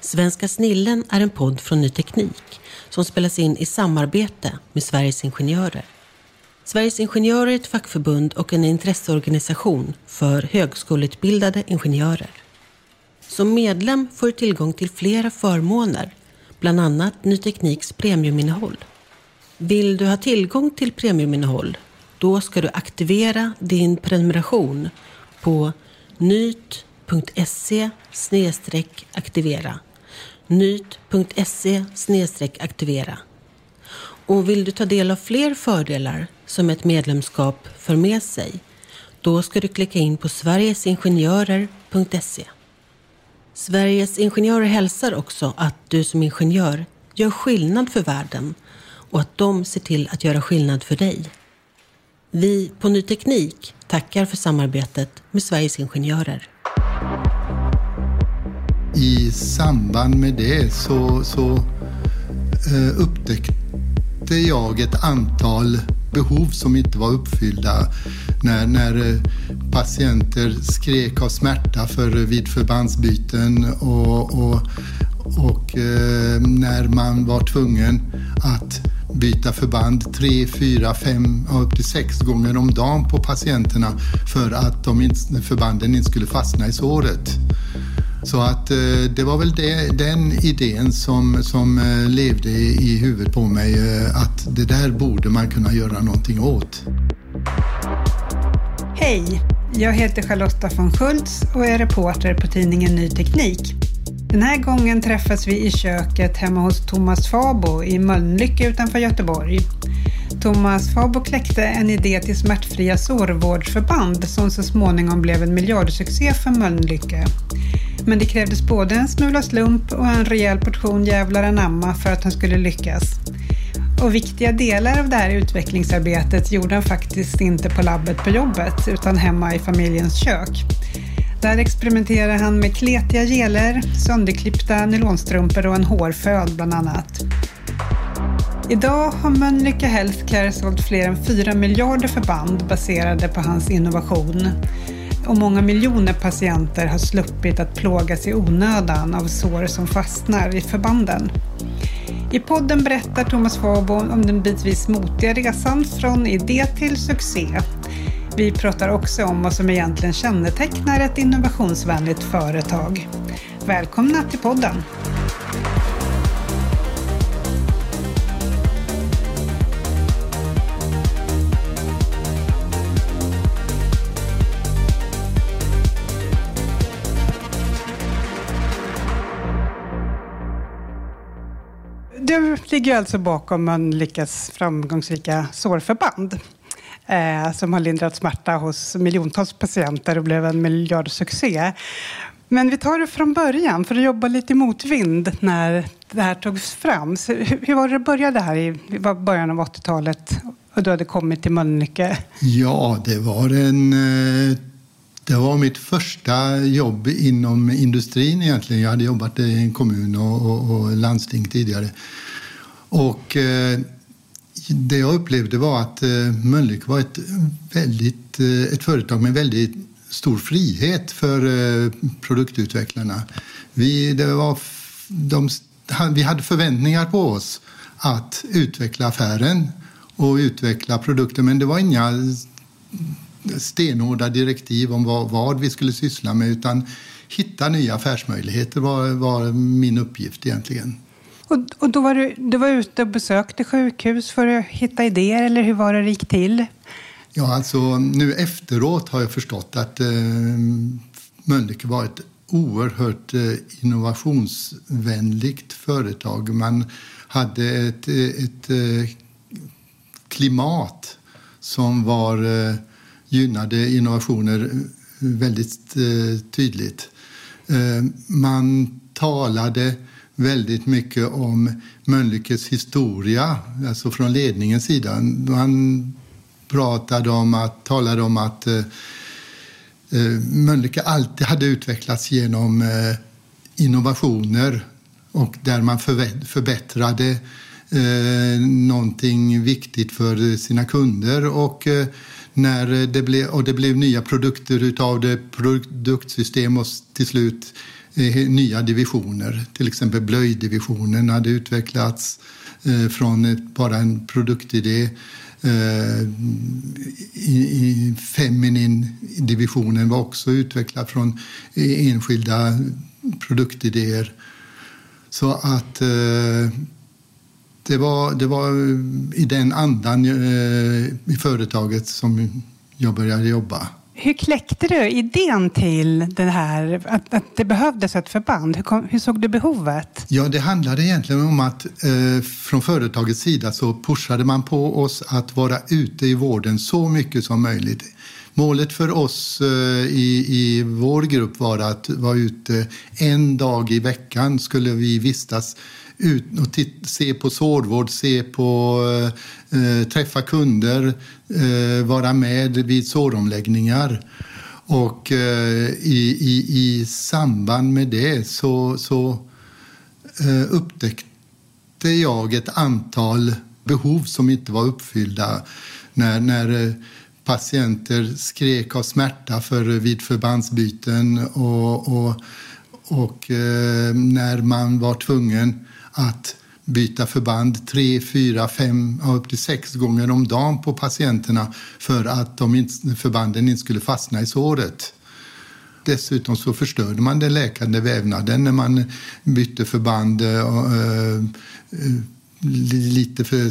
Svenska snillen är en podd från Ny Teknik som spelas in i samarbete med Sveriges Ingenjörer. Sveriges Ingenjörer är ett fackförbund och en intresseorganisation för högskoleutbildade ingenjörer. Som medlem får du tillgång till flera förmåner, bland annat Ny Tekniks premiuminnehåll. Vill du ha tillgång till premiuminnehåll? Då ska du aktivera din prenumeration på nyt.se aktivera nyt.se aktivera. Och vill du ta del av fler fördelar som ett medlemskap för med sig, då ska du klicka in på sverigesingenjörer.se. Sveriges Ingenjörer hälsar också att du som ingenjör gör skillnad för världen och att de ser till att göra skillnad för dig. Vi på Ny Teknik tackar för samarbetet med Sveriges Ingenjörer. I samband med det så, så eh, upptäckte jag ett antal behov som inte var uppfyllda när, när eh, patienter skrek av smärta för, eh, vid förbandsbyten och, och, och eh, när man var tvungen att byta förband tre, fyra, fem upp till sex gånger om dagen på patienterna för att de inte, förbanden inte skulle fastna i såret. Så att eh, det var väl det, den idén som, som eh, levde i huvudet på mig eh, att det där borde man kunna göra någonting åt. Hej! Jag heter Charlotta von Schultz och är reporter på tidningen Ny Teknik. Den här gången träffas vi i köket hemma hos Thomas Fabo i Mölnlycke utanför Göteborg. Thomas Fabo kläckte en idé till smärtfria sårvårdsförband som så småningom blev en miljardsuccé för Mölnlycke. Men det krävdes både en smula slump och en rejäl portion jävlar anamma för att han skulle lyckas. Och viktiga delar av det här utvecklingsarbetet gjorde han faktiskt inte på labbet på jobbet, utan hemma i familjens kök. Där experimenterade han med kletiga geler, sönderklippta nylonstrumpor och en hårföl bland annat. Idag har Mölnlycke Healthcare sålt fler än 4 miljarder förband baserade på hans innovation. Och många miljoner patienter har sluppit att plågas i onödan av sår som fastnar i förbanden. I podden berättar Thomas Fabo om den bitvis motiga resan från idé till succé. Vi pratar också om vad som egentligen kännetecknar ett innovationsvänligt företag. Välkomna till podden! Ligger alltså bakom Mölnlyckes framgångsrika sårförband eh, som har lindrat smärta hos miljontals patienter och blev en miljardsuccé. Men vi tar det från början, för att jobba lite i motvind när det här togs fram. Så hur, var det det började här i början av 80-talet och du hade kommit till Mölnlycke? Ja, det var en eh, Det var mitt första jobb inom industrin egentligen. Jag hade jobbat i en kommun och, och, och landsting tidigare. Och eh, det jag upplevde var att eh, Mölnlycke var ett, väldigt, eh, ett företag med väldigt stor frihet för eh, produktutvecklarna. Vi, det var, de, vi hade förväntningar på oss att utveckla affären och utveckla produkter men det var inga stenhårda direktiv om vad, vad vi skulle syssla med utan hitta nya affärsmöjligheter var, var min uppgift egentligen. Och, och då var du, du var ute och besökte sjukhus för att hitta idéer eller hur var det det gick till? Ja, alltså nu efteråt har jag förstått att eh, Mölnlycke var ett oerhört eh, innovationsvänligt företag. Man hade ett, eh, ett ett klimat som var eh, gynnade innovationer eh, väldigt eh, tydligt. Eh, man talade väldigt mycket om Mölnlyckes historia, alltså från ledningens sida. Man pratade om att, talade om att eh, eh, Mölnlycke alltid hade utvecklats genom eh, innovationer och där man förbättrade eh, någonting viktigt för sina kunder och eh, när det blev, och det blev nya produkter utav det produktsystem och till slut nya divisioner. Till exempel blöjdivisionen hade utvecklats eh, från bara en produktidé. Eh, I, i Feminin-divisionen var också utvecklad från e, enskilda produktidéer. Så att eh, det var, det var eh, i den andan eh, i företaget som jag började jobba. Hur kläckte du idén till det här, att, att det behövdes ett förband? Hur, kom, hur, såg du behovet? Ja, det handlade egentligen om att eh, från företagets sida så pushade man på oss att vara ute i vården så mycket som möjligt. Målet för oss eh, i, i vår grupp var att vara ute en dag i veckan skulle vi vistas ut och se på sårvård, se på, eh, eh, träffa kunder, eh, vara med vid såromläggningar. Och eh, i, i, i samband med det så, så eh, upptäckte jag ett antal behov som inte var uppfyllda när, när eh, patienter skrek av smärta för, eh, vid förbandsbyten och, och, och eh, när man var tvungen att byta förband tre, fyra, fem, upp till sex gånger om dagen på patienterna för att de inte, förbanden inte skulle fastna i såret. Dessutom så förstörde man den läkande vävnaden när man bytte förband och, uh, uh, lite för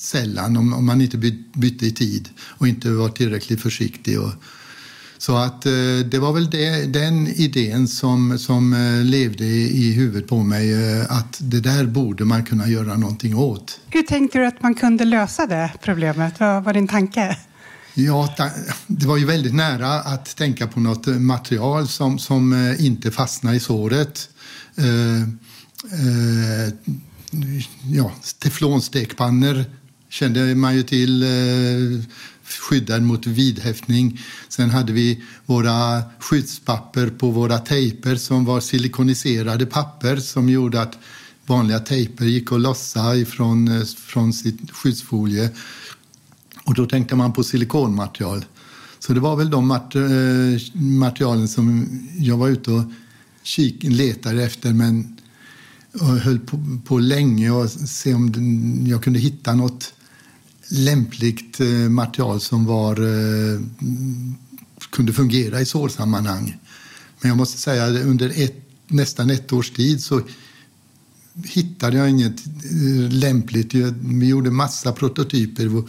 sällan om, om man inte bytte i tid och inte var tillräckligt försiktig. Och, så att eh, det var väl det, den idén som, som eh, levde i huvudet på mig, eh, att det där borde man kunna göra någonting åt. Hur tänkte du att man kunde lösa det problemet? Vad var din tanke? Ja, det var ju väldigt nära att tänka på något material som, som inte fastnar i såret. ja, teflonstekpannor kände man ju till skyddad mot vidhäftning. Sen hade vi våra skyddspapper på våra tejper som var silikoniserade papper som gjorde att vanliga tejper gick att lossa ifrån eh, från sitt skyddsfolie. Och då tänkte man på silikonmaterial. Så det var väl de eh, materialen som jag var ute och kik, letade efter men höll på, på länge och se om jag kunde hitta något lämpligt eh, material som var, eh, kunde fungera i sårsammanhang. Men jag måste säga att under ett, nästan ett års tid så hittade jag inget eh, lämpligt. Vi gjorde massa prototyper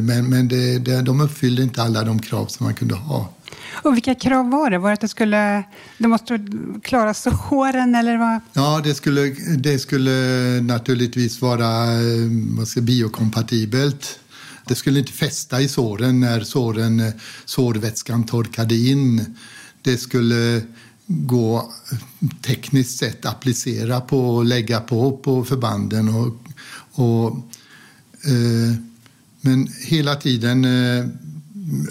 men, men det, det, de uppfyllde inte alla de krav som man kunde ha. Och vilka krav var det? Var det att det skulle det måste klara såren eller vad? Ja, det skulle, det skulle naturligtvis vara eh, vad ska, biokompatibelt. Det skulle inte fästa i såren när såren, eh, sårvätskan torkade in. Det skulle gå eh, tekniskt sett applicera på och lägga på på förbanden. Och, och eh, men hela tiden eh,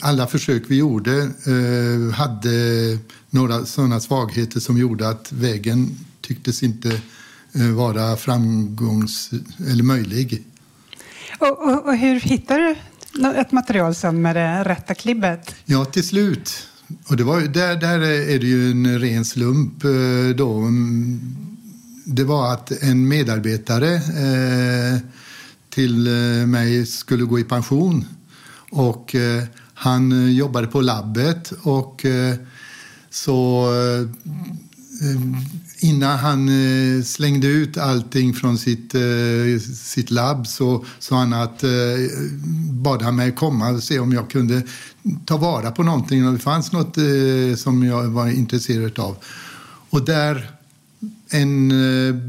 alla försök vi gjorde eh, hade några sådana svagheter som gjorde att vägen tycktes inte eh, vara framgångs eller möjlig. Och, och, och hur hittar du ett material som med det rätta klibbet? Ja, till slut. Och det var, där, där är det ju en ren slump eh, då. Det var att en medarbetare till mig skulle gå i pension. Och han eh, jobbade på labbet och eh, så eh, innan han slängde ut allting från sitt, sitt labb så sa han att bad han mig komma och se om jag kunde ta vara på någonting om det fanns något som jag var intresserad av. Och där en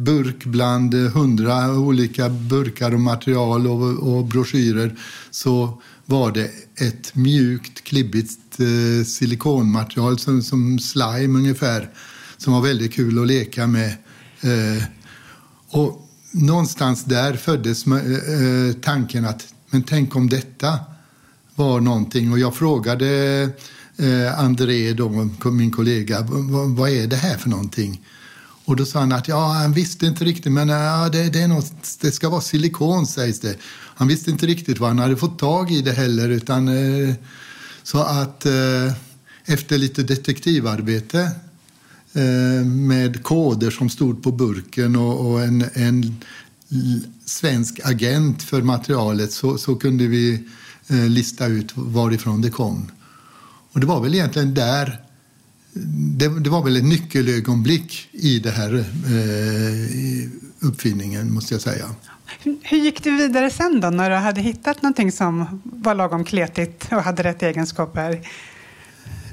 burk bland hundra olika burkar och material och, och broschyrer så var det ett mjukt, klibbigt eh, silikonmaterial som, som slime ungefär som var väldigt kul att leka med. Eh, och någonstans där föddes eh, eh tanken att men tänk om detta var någonting och jag frågade eh, André, då, min kollega, vad är det här för någonting? Och då sa han att ja, han visste inte riktigt, men ja, det, det, är något, det ska vara silikon sägs det. Han visste inte riktigt vad han hade fått tag i det heller, utan eh, så att eh, efter lite detektivarbete eh, med koder som stod på burken och, en, en, svensk agent för materialet så, så kunde vi lista ut varifrån det kom. Och det var väl egentligen där det, det, var väl ett nyckelögonblick i den här eh, uppfinningen, måste jag säga. Hur gick du vidare sen då, när du hade hittat någonting som var lagom kletigt och hade rätt egenskaper?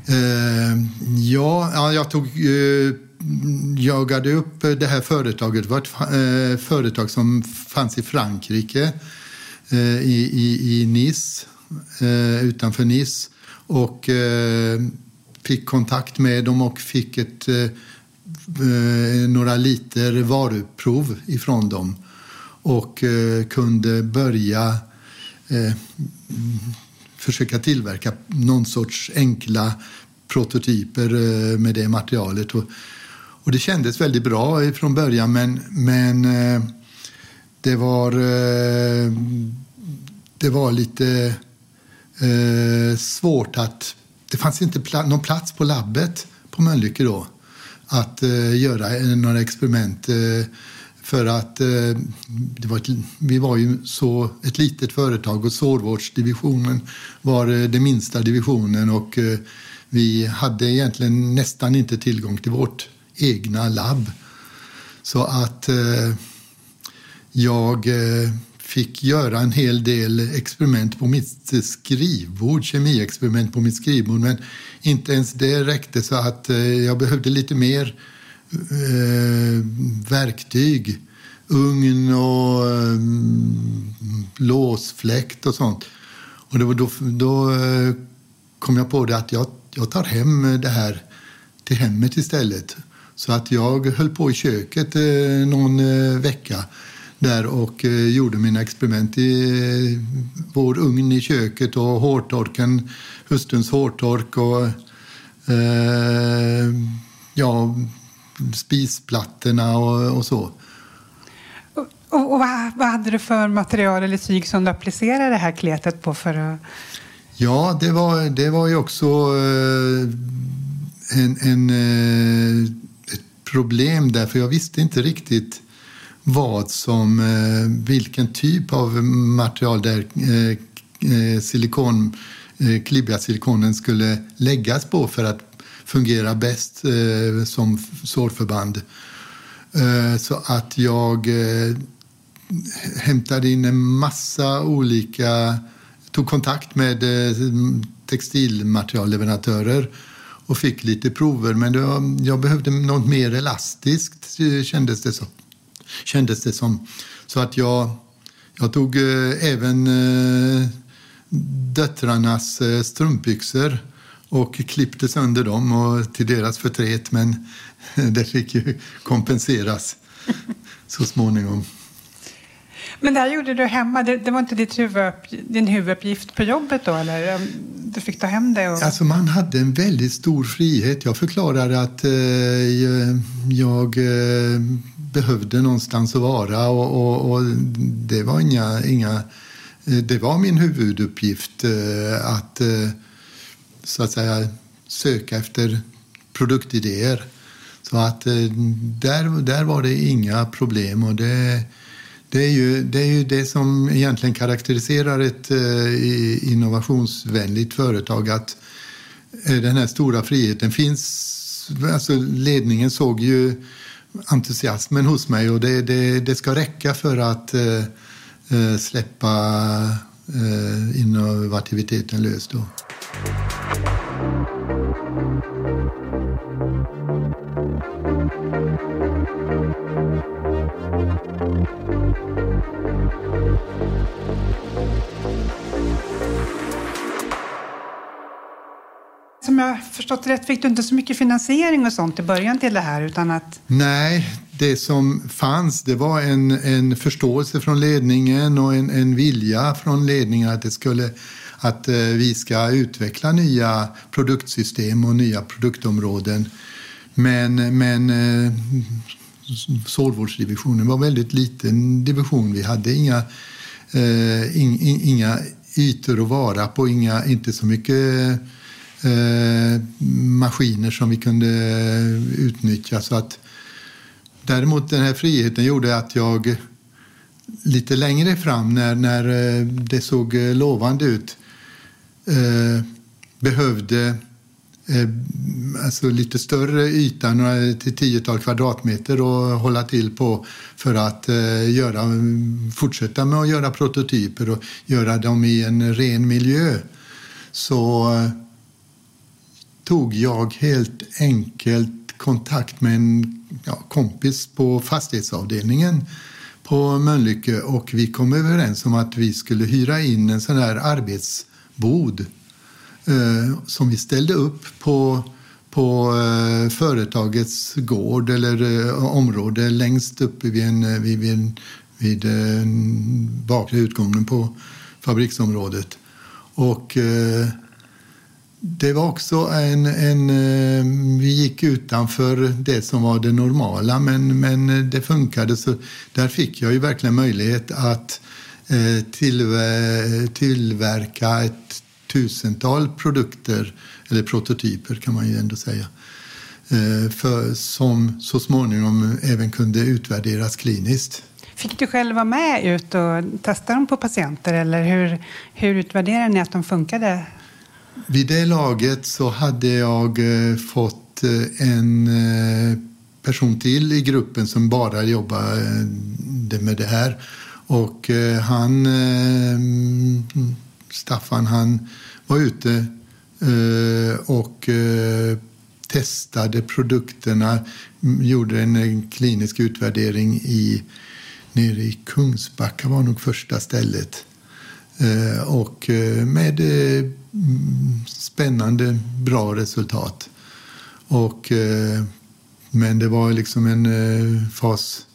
Eh, ja, ja, jag tog, eh, jagade upp det här företaget. Det var ett eh, företag som fanns i Frankrike, eh, i, i, i Nice, eh, utanför Nice. Och eh, fick kontakt med dem och fick ett, eh, eh några liter varuprov ifrån dem och eh, kunde börja eh, försöka tillverka någon sorts enkla prototyper eh, med det materialet. Och, och, det kändes väldigt bra från början men, men det var det var lite svårt att det fanns inte någon plats på labbet på Mölnlycke då att göra några experiment. För att eh, det var ett, vi var ju så ett litet företag och sårvårdsdivisionen var eh, den minsta divisionen och eh, vi hade egentligen nästan inte tillgång till vårt egna labb. Så att eh, jag fick göra en hel del experiment på mitt skrivbord, kemiexperiment på mitt skrivbord, men inte ens det räckte så att eh, jag behövde lite mer eh, verktyg. Ugn och eh, låsfläkt och sånt. Och det var då, då eh, kom jag på det att jag, jag tar hem det här till hemmet istället. Så att jag höll på i köket eh, någon eh, vecka där och eh, gjorde mina experiment i eh, vår ugn i köket och hårtorken, hustruns hårtork och eh, ja, spisplattorna och, och så. Och, och, och vad, vad, hade du för material eller tyg som du applicerade det här kletet på? för att... Ja, det var, det var ju också eh, en, en, eh, ett problem där, för jag visste inte riktigt vad som, eh, vilken typ av material där silikon, klibbiga silikonen skulle läggas på för att fungerar bäst eh, som sårförband. Eh, så att jag eh, hämtade in en massa olika, tog kontakt med textilmaterialleverantörer och fick lite prover. Men var, jag behövde något mer elastiskt kändes det som kändes det som. Så att jag, jag tog eh, även eh, döttrarnas eh, strumpbyxor och klippte sönder dem och till deras förtret men det fick ju kompenseras så småningom. Men det här gjorde du hemma. Det, det var inte ditt huvud, din huvuduppgift på jobbet då? Eller? Du fick ta hem det? Och... Alltså man hade en väldigt stor frihet. Jag förklarade att eh, jag eh, behövde någonstans att vara och, och, och, det var inga, inga eh, det var min huvuduppgift eh, att eh, så att säga söka efter produktidéer. Så att eh, där, där var det inga problem och det, det, är ju, det är ju det som egentligen karaktäriserar ett eh, innovationsvänligt företag att eh, den här stora friheten finns. Alltså ledningen såg ju entusiasmen hos mig och det, det, det ska räcka för att släppa innovativiteten lös. Då. Som jag förstått rätt fick du inte så mycket finansiering och sånt i början till det här utan att... Nej, det som fanns det var en, en förståelse från ledningen och en, en vilja från ledningen att det skulle att eh, vi ska utveckla nya produktsystem och nya produktområden. Men, men eh, sårvårdsdivisionen var en väldigt liten division. Vi hade inga, eh, inga ytor att vara på, inga, inte så mycket maskiner som vi kunde utnyttja. Så att, däremot den här friheten gjorde att jag lite längre fram när, när det såg lovande ut eh, behövde eh, alltså lite större yta, några till tiotal kvadratmeter att hålla till på för att eh, göra, fortsätta med att göra prototyper och göra dem i en ren miljö. Så eh, tog jag helt enkelt kontakt med en ja, kompis på fastighetsavdelningen på Mölnlycke och vi kom överens om att vi skulle hyra in en sån här bod eh, som vi ställde upp på, på eh, företagets gård eller eh, område längst uppe vid, en, eh, vid, vid, vid eh, bakre utgången på fabriksområdet. Och eh, det var också en, en, eh, Vi gick utanför det som var det normala, men, men det funkade. Så där fick jag ju verkligen möjlighet att eh, tillverka ett tusental produkter, eller prototyper kan man ju ändå säga, eh, för, som så småningom även kunde utvärderas kliniskt. Fick du själv vara med ut och testa dem på patienter eller hur, hur utvärderade ni att de funkade vid det laget så hade jag eh, fått eh, en eh, person till i gruppen som bara jobbade med det här. Och eh, han, eh, Staffan, han var ute eh, och testade produkterna, gjorde en klinisk utvärdering i, nere i Kungsbacka var nog första stället. Och med spännande, bra resultat. Och, eh, men det var liksom en eh, fas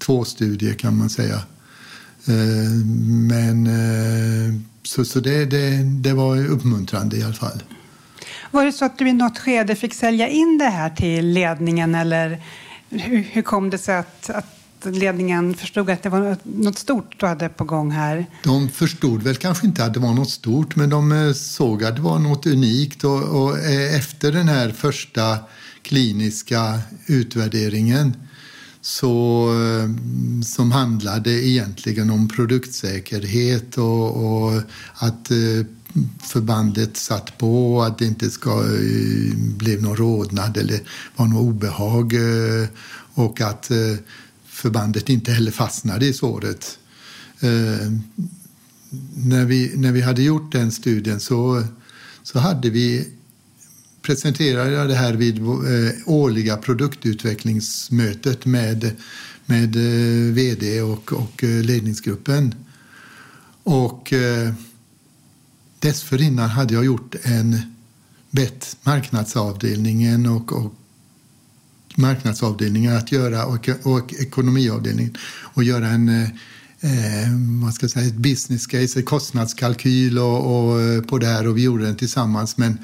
2-studie kan man säga. Eh, men så, så det, det, det var uppmuntrande i alla fall. Var det så att du i något skede fick sälja in det här till ledningen eller hur, hur kom det sig att, att ledningen förstod att det var något stort du hade på gång här? De förstod väl kanske inte att det var något stort, men de eh, såg att det var något unikt. Och, och eh, efter den här första kliniska utvärderingen så, eh, som handlade egentligen om produktsäkerhet och, och att eh, förbandet satt på att det inte ska eh, bli någon rodnad eller var något obehag och att förbandet inte heller fastnade i såret. När, vi, när vi hade gjort den studien så, så hade vi presenterade jag det här vid eh, årliga produktutvecklingsmötet med, med eh, vd och, och eh, ledningsgruppen. Och dessförinnan hade jag gjort en bett marknadsavdelningen och, och marknadsavdelningen att göra och, och ekonomiavdelningen och göra en, eh, vad ska jag säga, ett business case, en kostnadskalkyl och, och, på det här och vi gjorde den tillsammans. Men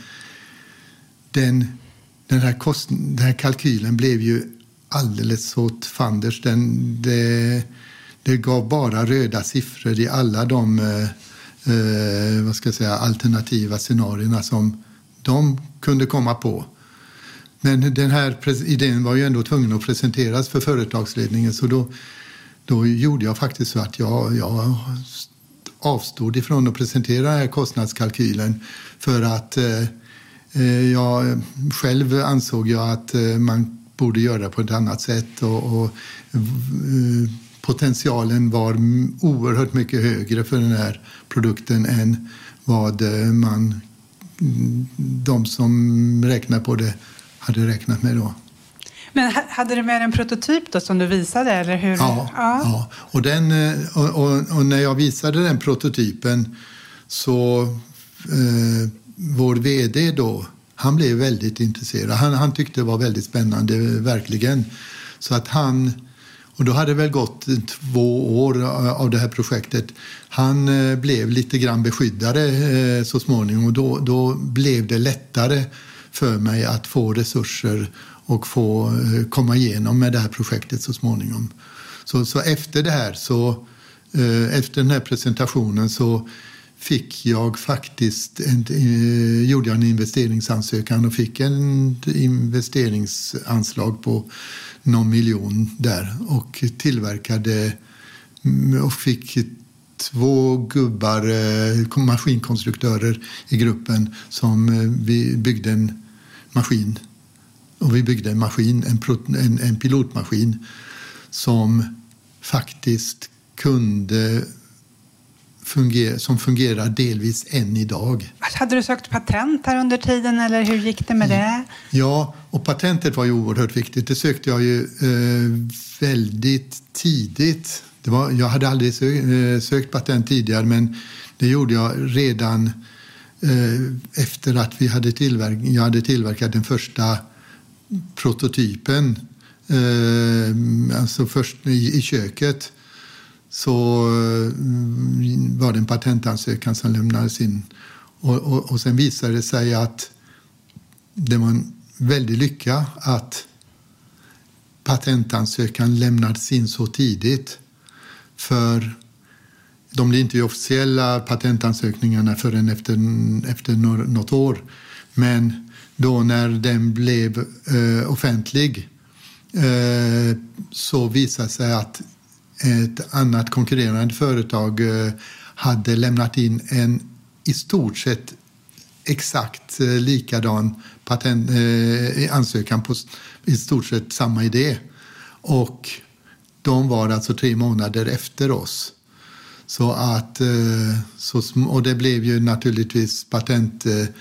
den, den, här, kost, den här kalkylen blev ju alldeles åt fanders. Den, det, det gav bara röda siffror i alla de eh, eh vad ska jag säga, alternativa scenarierna som de kunde komma på. Men den här idén var ju ändå tvungen att presenteras för företagsledningen så då, då gjorde jag faktiskt så att jag, jag avstod ifrån att presentera den här kostnadskalkylen för att eh jag själv ansåg jag att eh, man borde göra på ett annat sätt och, och eh, potentialen var oerhört mycket högre för den här produkten än vad man, de som räknar på det hade räknat med då. Men hade du med en prototyp då som du visade? Eller hur? Ja, ja. ja. Och, den, eh, och, och, och, när jag visade den prototypen så eh, vår vd då, han blev väldigt intresserad. Han, han tyckte det var väldigt spännande, verkligen. Så att han, och då hade det väl gått två år av det här projektet. Han eh, blev lite grann beskyddare eh, så småningom och då, då blev det lättare för mig att få resurser och få eh, komma igenom med det här projektet så småningom. Så, så efter det här, så, efter den här presentationen så fick jag faktiskt en, eh, gjorde jag en investeringsansökan och fick en investeringsanslag på någon miljon där och tillverkade mm, och fick två gubbar, eh, maskinkonstruktörer i gruppen som eh, vi byggde en maskin. Och vi byggde en maskin, en, en, en pilotmaskin som faktiskt kunde fungera, som fungerar delvis än idag. Hade du sökt patent här under tiden eller hur gick det med det? Ja, och patentet var ju oerhört viktigt. Det sökte jag ju eh, väldigt tidigt. Det var, jag hade aldrig sökt, eh, sökt patent tidigare men det gjorde jag redan Eh, efter att vi hade tillverk jag hade tillverkat den första prototypen, eh, alltså först i, i köket, så eh, var det en patentansökan som lämnades in. Och, och, och sen visade det sig att det var en väldig lycka att patentansökan lämnades in så tidigt. För de blir inte officiella patentansökningarna förrän efter, efter något år. Men då när den blev eh, offentlig eh, så visade sig att ett annat konkurrerande företag eh, hade lämnat in en i stort sett exakt eh, likadan patent, eh, ansökan på i stort sett samma idé. Och de var alltså tre månader efter oss. Så att, eh, så, och det blev ju naturligtvis patentstrider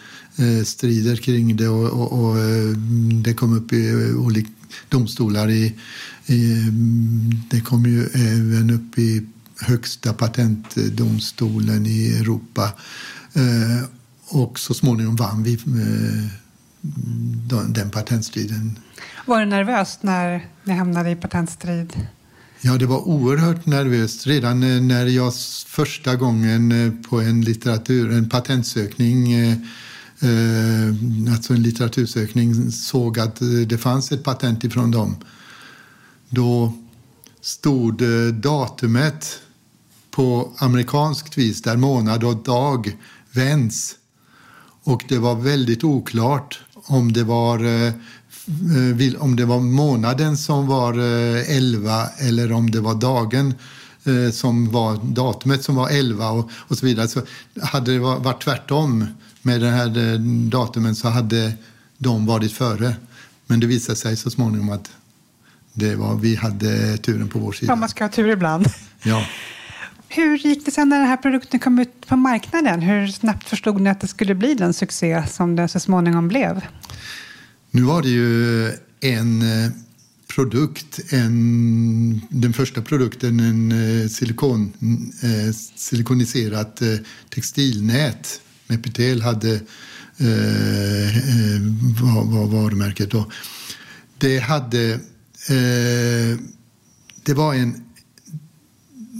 eh, eh kring det och, och, och det kom upp i olika domstolar. I, i, det kom ju även upp i högsta patentdomstolen i Europa. Och så småningom vann vi den patentstriden. Var du nervös när ni hamnade i patentstrid? Ja, det var oerhört nervöst. Redan eh, när jag första gången eh, på en litteratur, en patentsökning, eh, Eh, alltså en litteratursökning, såg att eh, det fanns ett patent ifrån dem. Då stod eh, datumet på amerikanskt vis, där månad och dag vänds. Och det var väldigt oklart om det var om det var månaden som var 11 eller om det var dagen eh, som var datumet som var 11 och, och så vidare. Så hade det varit tvärtom med den här datumen så hade de varit före. Men det visade sig så småningom att det var, vi hade turen på vår sida. Ja, man ska ha tur ibland. Ja. Hur gick det sen när den här produkten kom ut på marknaden? Hur snabbt förstod ni att det skulle bli den succé som det så småningom blev? Nu var det ju en eh, produkt, en, den första produkten, en eh, silikon, eh, silikoniserat eh, textilnät. Mepitel hade eh, eh, var, var varumärket då. Det hade, eh, det var en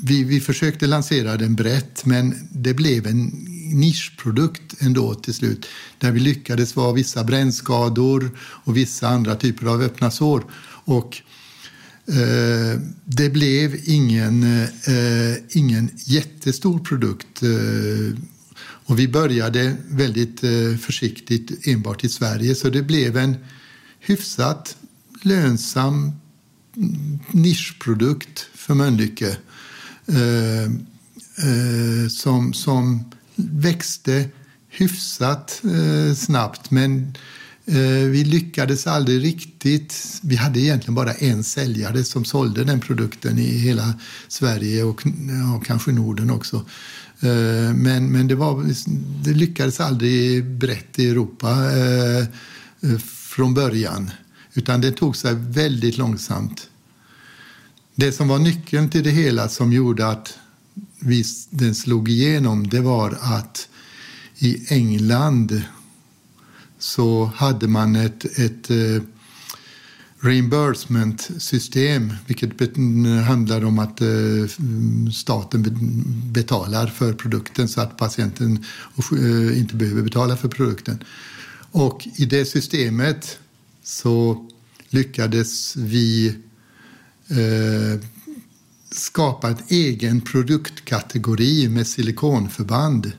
vi, vi försökte lansera den brett, men det blev en nischprodukt ändå till slut. Där vi lyckades vara vissa brännskador och vissa andra typer av öppna sår. Och eh, det blev ingen, eh, ingen jättestor produkt. Eh, och vi började väldigt eh, försiktigt enbart i Sverige, så det blev en hyfsat lönsam mm, nischprodukt för Mölnlycke eh, eh, som, som växte hyfsat eh, snabbt. Men eh, Eh, vi lyckades aldrig riktigt. Vi hade egentligen bara en säljare som sålde den produkten i hela Sverige och ja, kanske Norden också. Eh, men, men det, var, det lyckades aldrig brett i Europa eh, från början. Utan det tog sig väldigt långsamt. Det som var nyckeln till det hela som gjorde att vi, den slog igenom det var att i England så hade man ett, ett eh, reimbursement-system vilket handlar om att eh, staten betalar för produkten så att patienten eh, inte behöver betala för produkten. Och i det systemet så lyckades vi eh, skapa en egen produktkategori med silikonförband.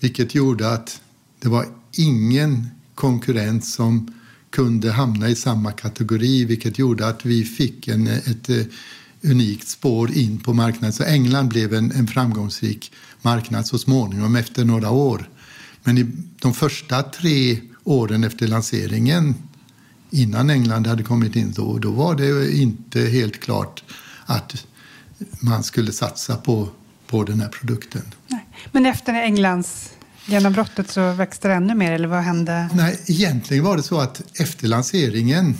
Vilket gjorde att det var ingen konkurrent som kunde hamna i samma kategori vilket gjorde att vi fick en, ett eh, unikt spår in på marknaden. Så England blev en, en framgångsrik marknad så småningom efter några år. Men i de första tre åren efter lanseringen innan England hade kommit in då, då var det inte helt klart att man skulle satsa på, på den här produkten. Nej. Men efter Englands Genom brottet så växte det ännu mer, eller vad hände? Nej, egentligen var det så att efter lanseringen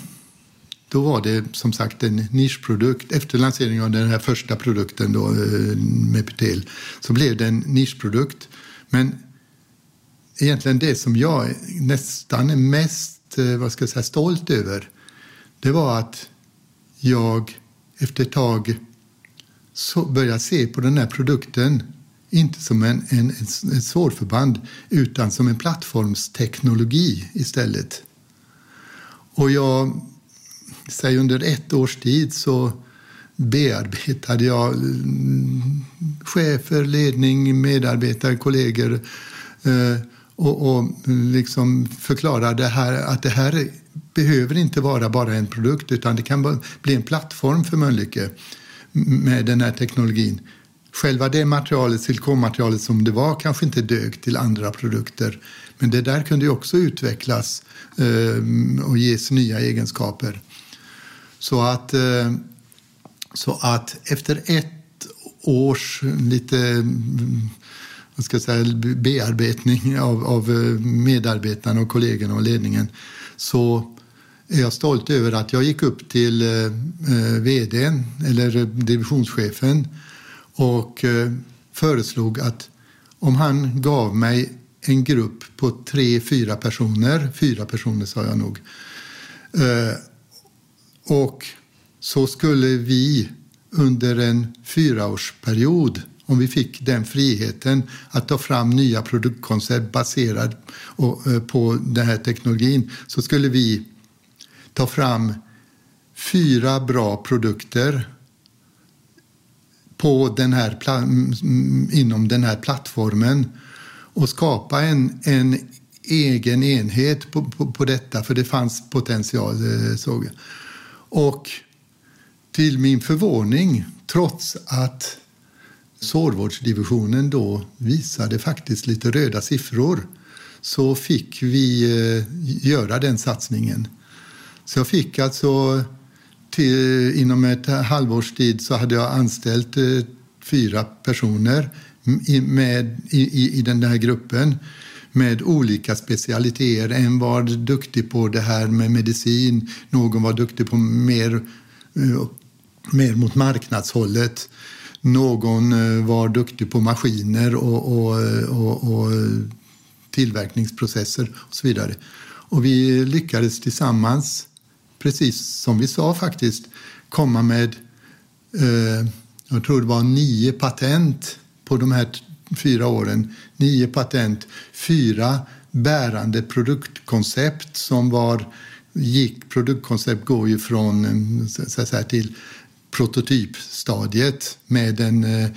då var det som sagt en nischprodukt. Efter lanseringen av den här första produkten då, eh, med Petel så blev det en nischprodukt. Men egentligen det som jag nästan är mest eh, vad ska jag säga, stolt över det var att jag efter ett tag så började se på den här produkten inte som en, en, ett sårförband utan som en plattformsteknologi istället. Och jag, säg under ett års tid så bearbetade jag mm, chefer, ledning, medarbetare, kollegor eh, och, och liksom förklarade här, att det här behöver inte vara bara en produkt utan det kan bli en plattform för Mölnlycke med den här teknologin. Själva det materialet, silikonmaterialet som det var kanske inte dög till andra produkter men det där kunde ju också utvecklas eh, och ges nya egenskaper. Så att, eh, så att efter ett års lite vad ska jag säga, bearbetning av, av eh, medarbetarna och kollegorna och ledningen så är jag stolt över att jag gick upp till eh, eh vd eller divisionschefen och eh, föreslog att om han gav mig en grupp på tre, fyra personer, fyra personer sa jag nog, eh, och så skulle vi under en fyraårsperiod om vi fick den friheten att ta fram nya produktkoncept baserade eh, på den här teknologin så skulle vi ta fram fyra bra produkter på den här, inom den här plattformen och skapa en, en egen enhet på, på, på detta, för det fanns potential, eh, såg jag. Och till min förvåning, trots att sårvårdsdivisionen då visade faktiskt lite röda siffror så fick vi eh, göra den satsningen. Så jag fick alltså till, inom ett halvårs tid så hade jag anställt eh, fyra personer med, i, i den här gruppen med olika specialiteter. En var duktig på det här med medicin, någon var duktig på mer, eh, mer mot marknadshållet. Någon eh, var duktig på maskiner och, och, eh, och, och eh, tillverkningsprocesser och så vidare. Och vi lyckades tillsammans, precis som vi sa faktiskt, komma med eh, jag tror det var nio patent på de här fyra åren. Nio patent, fyra bärande produktkoncept som var gick, produktkoncept går ju från eh, så att säga, till prototypstadiet med en, eh,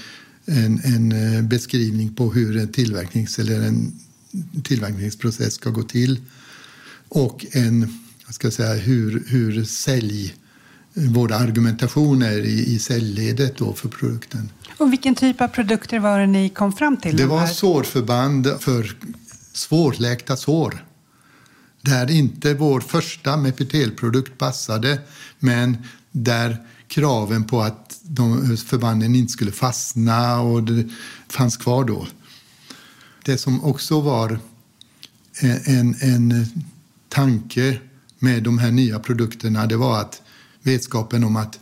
en, en eh, beskrivning på hur en, tillverknings, eller en tillverkningsprocess ska gå till och en, ska säga, hur, hur sälj vår argumentation är i, i säljledet då för produkten. Och vilken typ av produkter var det ni kom fram till? Det var sårförband för svårläkta sår. Där inte vår första mepitelprodukt passade, men där kraven på att de förbanden inte skulle fastna och det fanns kvar då. Det som också var en, en tanke med de här nya produkterna, det var att vetskapen om att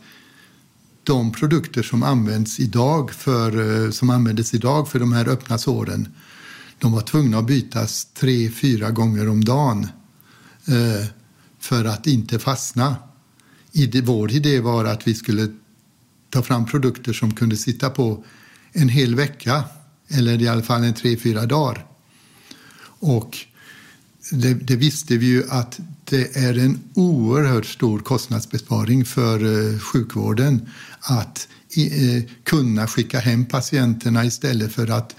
de produkter som används idag för, eh, som användes idag för de här öppna såren, de var tvungna att bytas tre, fyra gånger om dagen eh, för att inte fastna. Vår idé var att vi skulle ta fram produkter som kunde sitta på en hel vecka eller i alla fall en tre, fyra dagar. Och det, det, visste vi ju att det är en oerhört stor kostnadsbesparing för eh, sjukvården att eh, kunna skicka hem patienterna istället för att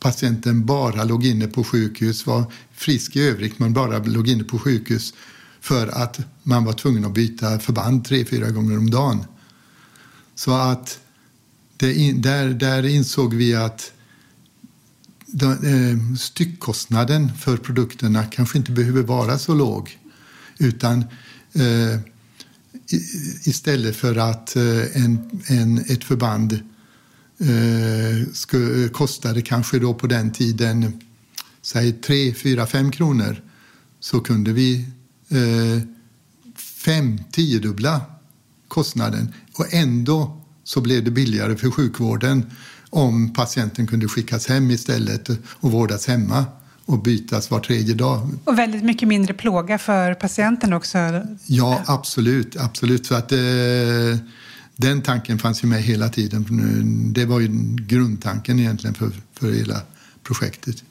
patienten bara låg inne på sjukhus, var frisk i övrigt men bara låg inne på sjukhus för att man var tvungen att byta förband tre, fyra gånger om dagen. Så att det, där, där insåg vi att Eh, styckkostnaden för produkterna kanske inte behöver vara så låg. Utan eh, istället för att eh, en, en, ett förband eh, skulle, kostade kanske då på den tiden säg 3, 4, 5 kronor så kunde vi eh, fem, tiodubbla kostnaden. Och ändå så blev det billigare för sjukvården om patienten kunde skickas hem istället och vårdas hemma och bytas var tredje dag. Och väldigt mycket mindre plåga för patienten också? Ja, absolut. absolut. Så att, eh, den tanken fanns ju med hela tiden. Det var ju grundtanken egentligen för, för hela projektet.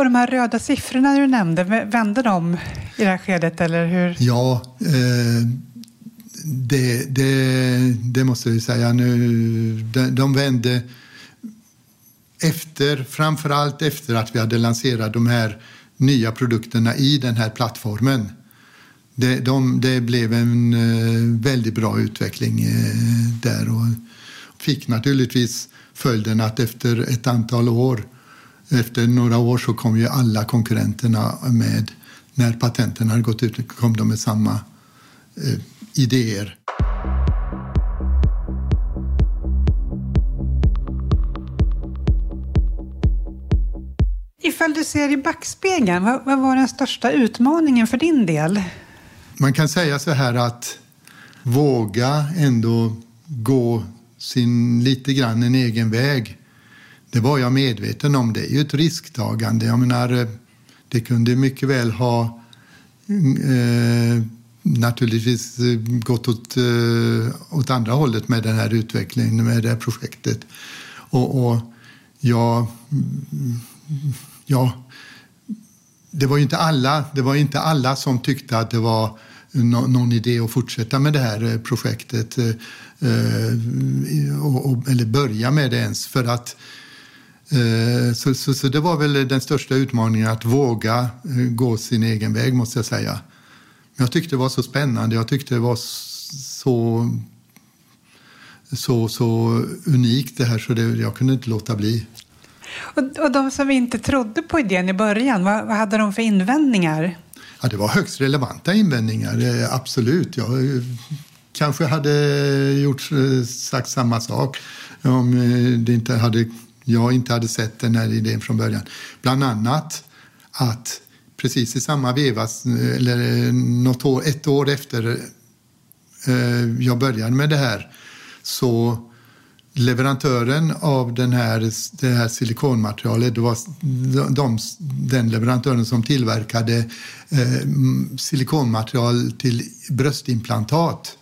Och de här röda siffrorna du nämnde, vände de i det här skedet eller hur? Ja, eh, det, det, det, måste vi säga nu. De, de vände efter, framförallt efter att vi hade lanserat de här nya produkterna i den här plattformen. Det, de, det blev en eh, väldigt bra utveckling eh, där och fick naturligtvis följden att efter ett antal år, efter några år så kom ju alla konkurrenterna med. När patenten hade gått ut kom de med samma eh, idéer. Du ser i backspegeln, vad, vad var den största utmaningen för din del? Man kan säga så här att våga ändå gå sin lite grann en egen väg. Det var jag medveten om. Det är ju ett risktagande. Jag menar, eh, det kunde mycket väl ha mm, eh, naturligtvis eh, gått åt, eh, åt andra hållet med den här utvecklingen, med det här projektet. Och, och jag mm, ja, det var ju inte alla, det var inte alla som tyckte att det var någon idé att fortsätta med det här eh, projektet. Eh, eh, eller börja med det ens. För att så, så, så, det var väl den största utmaningen att våga gå sin egen väg måste jag säga. Jag tyckte det var så spännande. Jag tyckte det var så, så, så unikt det här så det, jag kunde inte låta bli. Och, och de som inte trodde på idén i början, vad, vad hade de för invändningar? Ja, det var högst relevanta invändningar, eh, absolut. Jag eh, kanske hade gjort, eh, sagt samma sak om det inte hade, jag inte hade sett den här idén från början. Bland annat att precis i samma veva, eller något år, ett år efter jag började med det här, så leverantören av den här, det här silikonmaterialet, det var de, den leverantören som tillverkade eh, silikonmaterial till bröstimplantat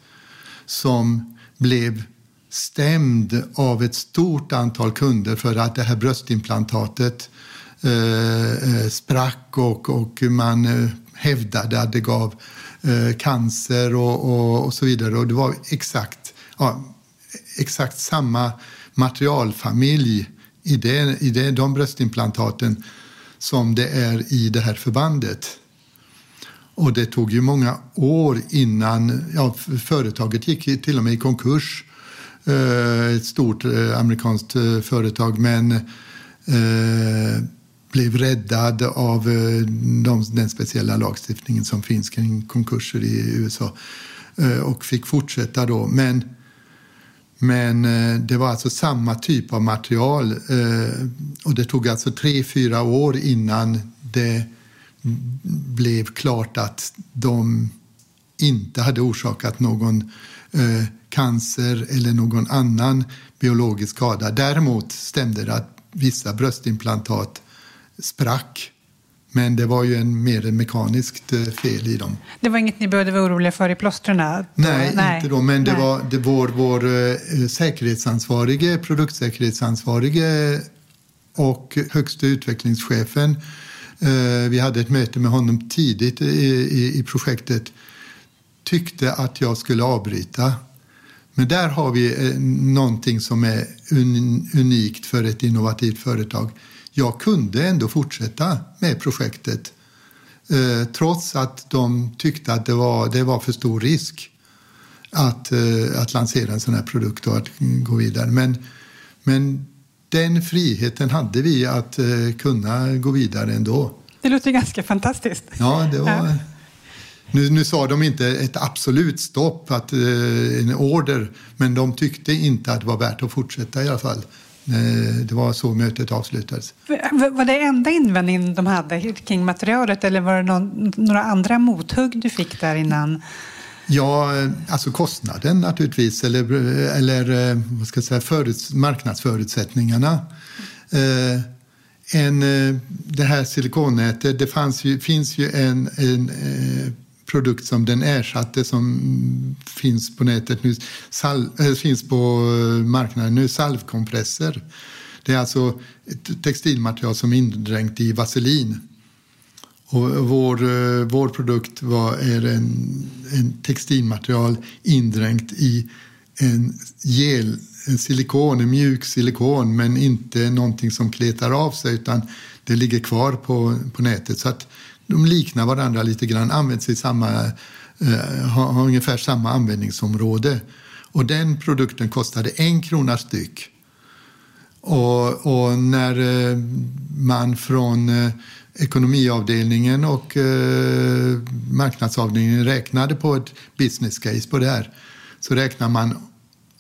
som blev stämd av ett stort antal kunder för att det här bröstimplantatet eh, eh sprack och, och man eh, hävdade att det gav eh, cancer och, och, och, så vidare. Och det var exakt, ja, exakt samma materialfamilj i, det, i det, de bröstimplantaten som det är i det här förbandet. Och det tog ju många år innan ja, företaget gick till och med i konkurs. Eh, ett stort eh, amerikanskt eh, företag men eh, blev räddad av de, den speciella lagstiftningen som finns kring konkurser i USA och fick fortsätta då. Men, men eh, det var alltså samma typ av material eh, och det tog alltså tre, fyra år innan det blev klart att de inte hade orsakat någon eh, cancer eller någon annan biologisk skada. Däremot stämde det att vissa bröstimplantat sprack. Men det var ju en, mer mekaniskt eh, fel i dem. Det var inget ni behövde vara oroliga för i plåstren? Nej, Nej, inte då. Men det var det, vår, vår eh, säkerhetsansvarige, produktsäkerhetsansvarige och högsta utvecklingschefen Eh, vi hade ett möte med honom tidigt i, i, i projektet. Tyckte att jag skulle avbryta. Men där har vi eh, någonting som är un, unikt för ett innovativt företag. Jag kunde ändå fortsätta med projektet eh, trots att de tyckte att det var, det var för stor risk att, eh, att lansera en sån här produkt och att gå vidare. Men, men den friheten hade vi att eh, kunna gå vidare ändå. Det låter ganska fantastiskt. Ja, det var... Nu, nu sa de inte ett absolut stopp, att, en order, men de tyckte inte att det var värt att fortsätta i alla fall. Eh, det var så mötet avslutades. Var det enda invändningen de hade kring materialet eller var det någon, några andra mothugg du fick där innan? Ja, alltså kostnaden naturligtvis, eller, eller eh, vad ska jag säga, föruts, marknadsförutsättningarna. Eh, en, eh, det här silikonnätet, det ju, finns ju en, en eh, produkt som den ersatte som finns på nätet nu, sal, äh, finns på eh, marknaden nu, salvkompresser. Det är alltså ett textilmaterial som är indränkt i vaselin. Och vår, eh, vår produkt var, är en, en textilmaterial indränkt i en gel, en silikon, en mjuk silikon men inte någonting som kletar av sig utan det ligger kvar på, på nätet. Så att de liknar varandra lite grann, används i samma, eh, har, har ungefär samma användningsområde. Och den produkten kostade en krona styck. Och, och när eh, man från eh, ekonomiavdelningen och eh, marknadsavdelningen räknade på ett business case på det här så räknar man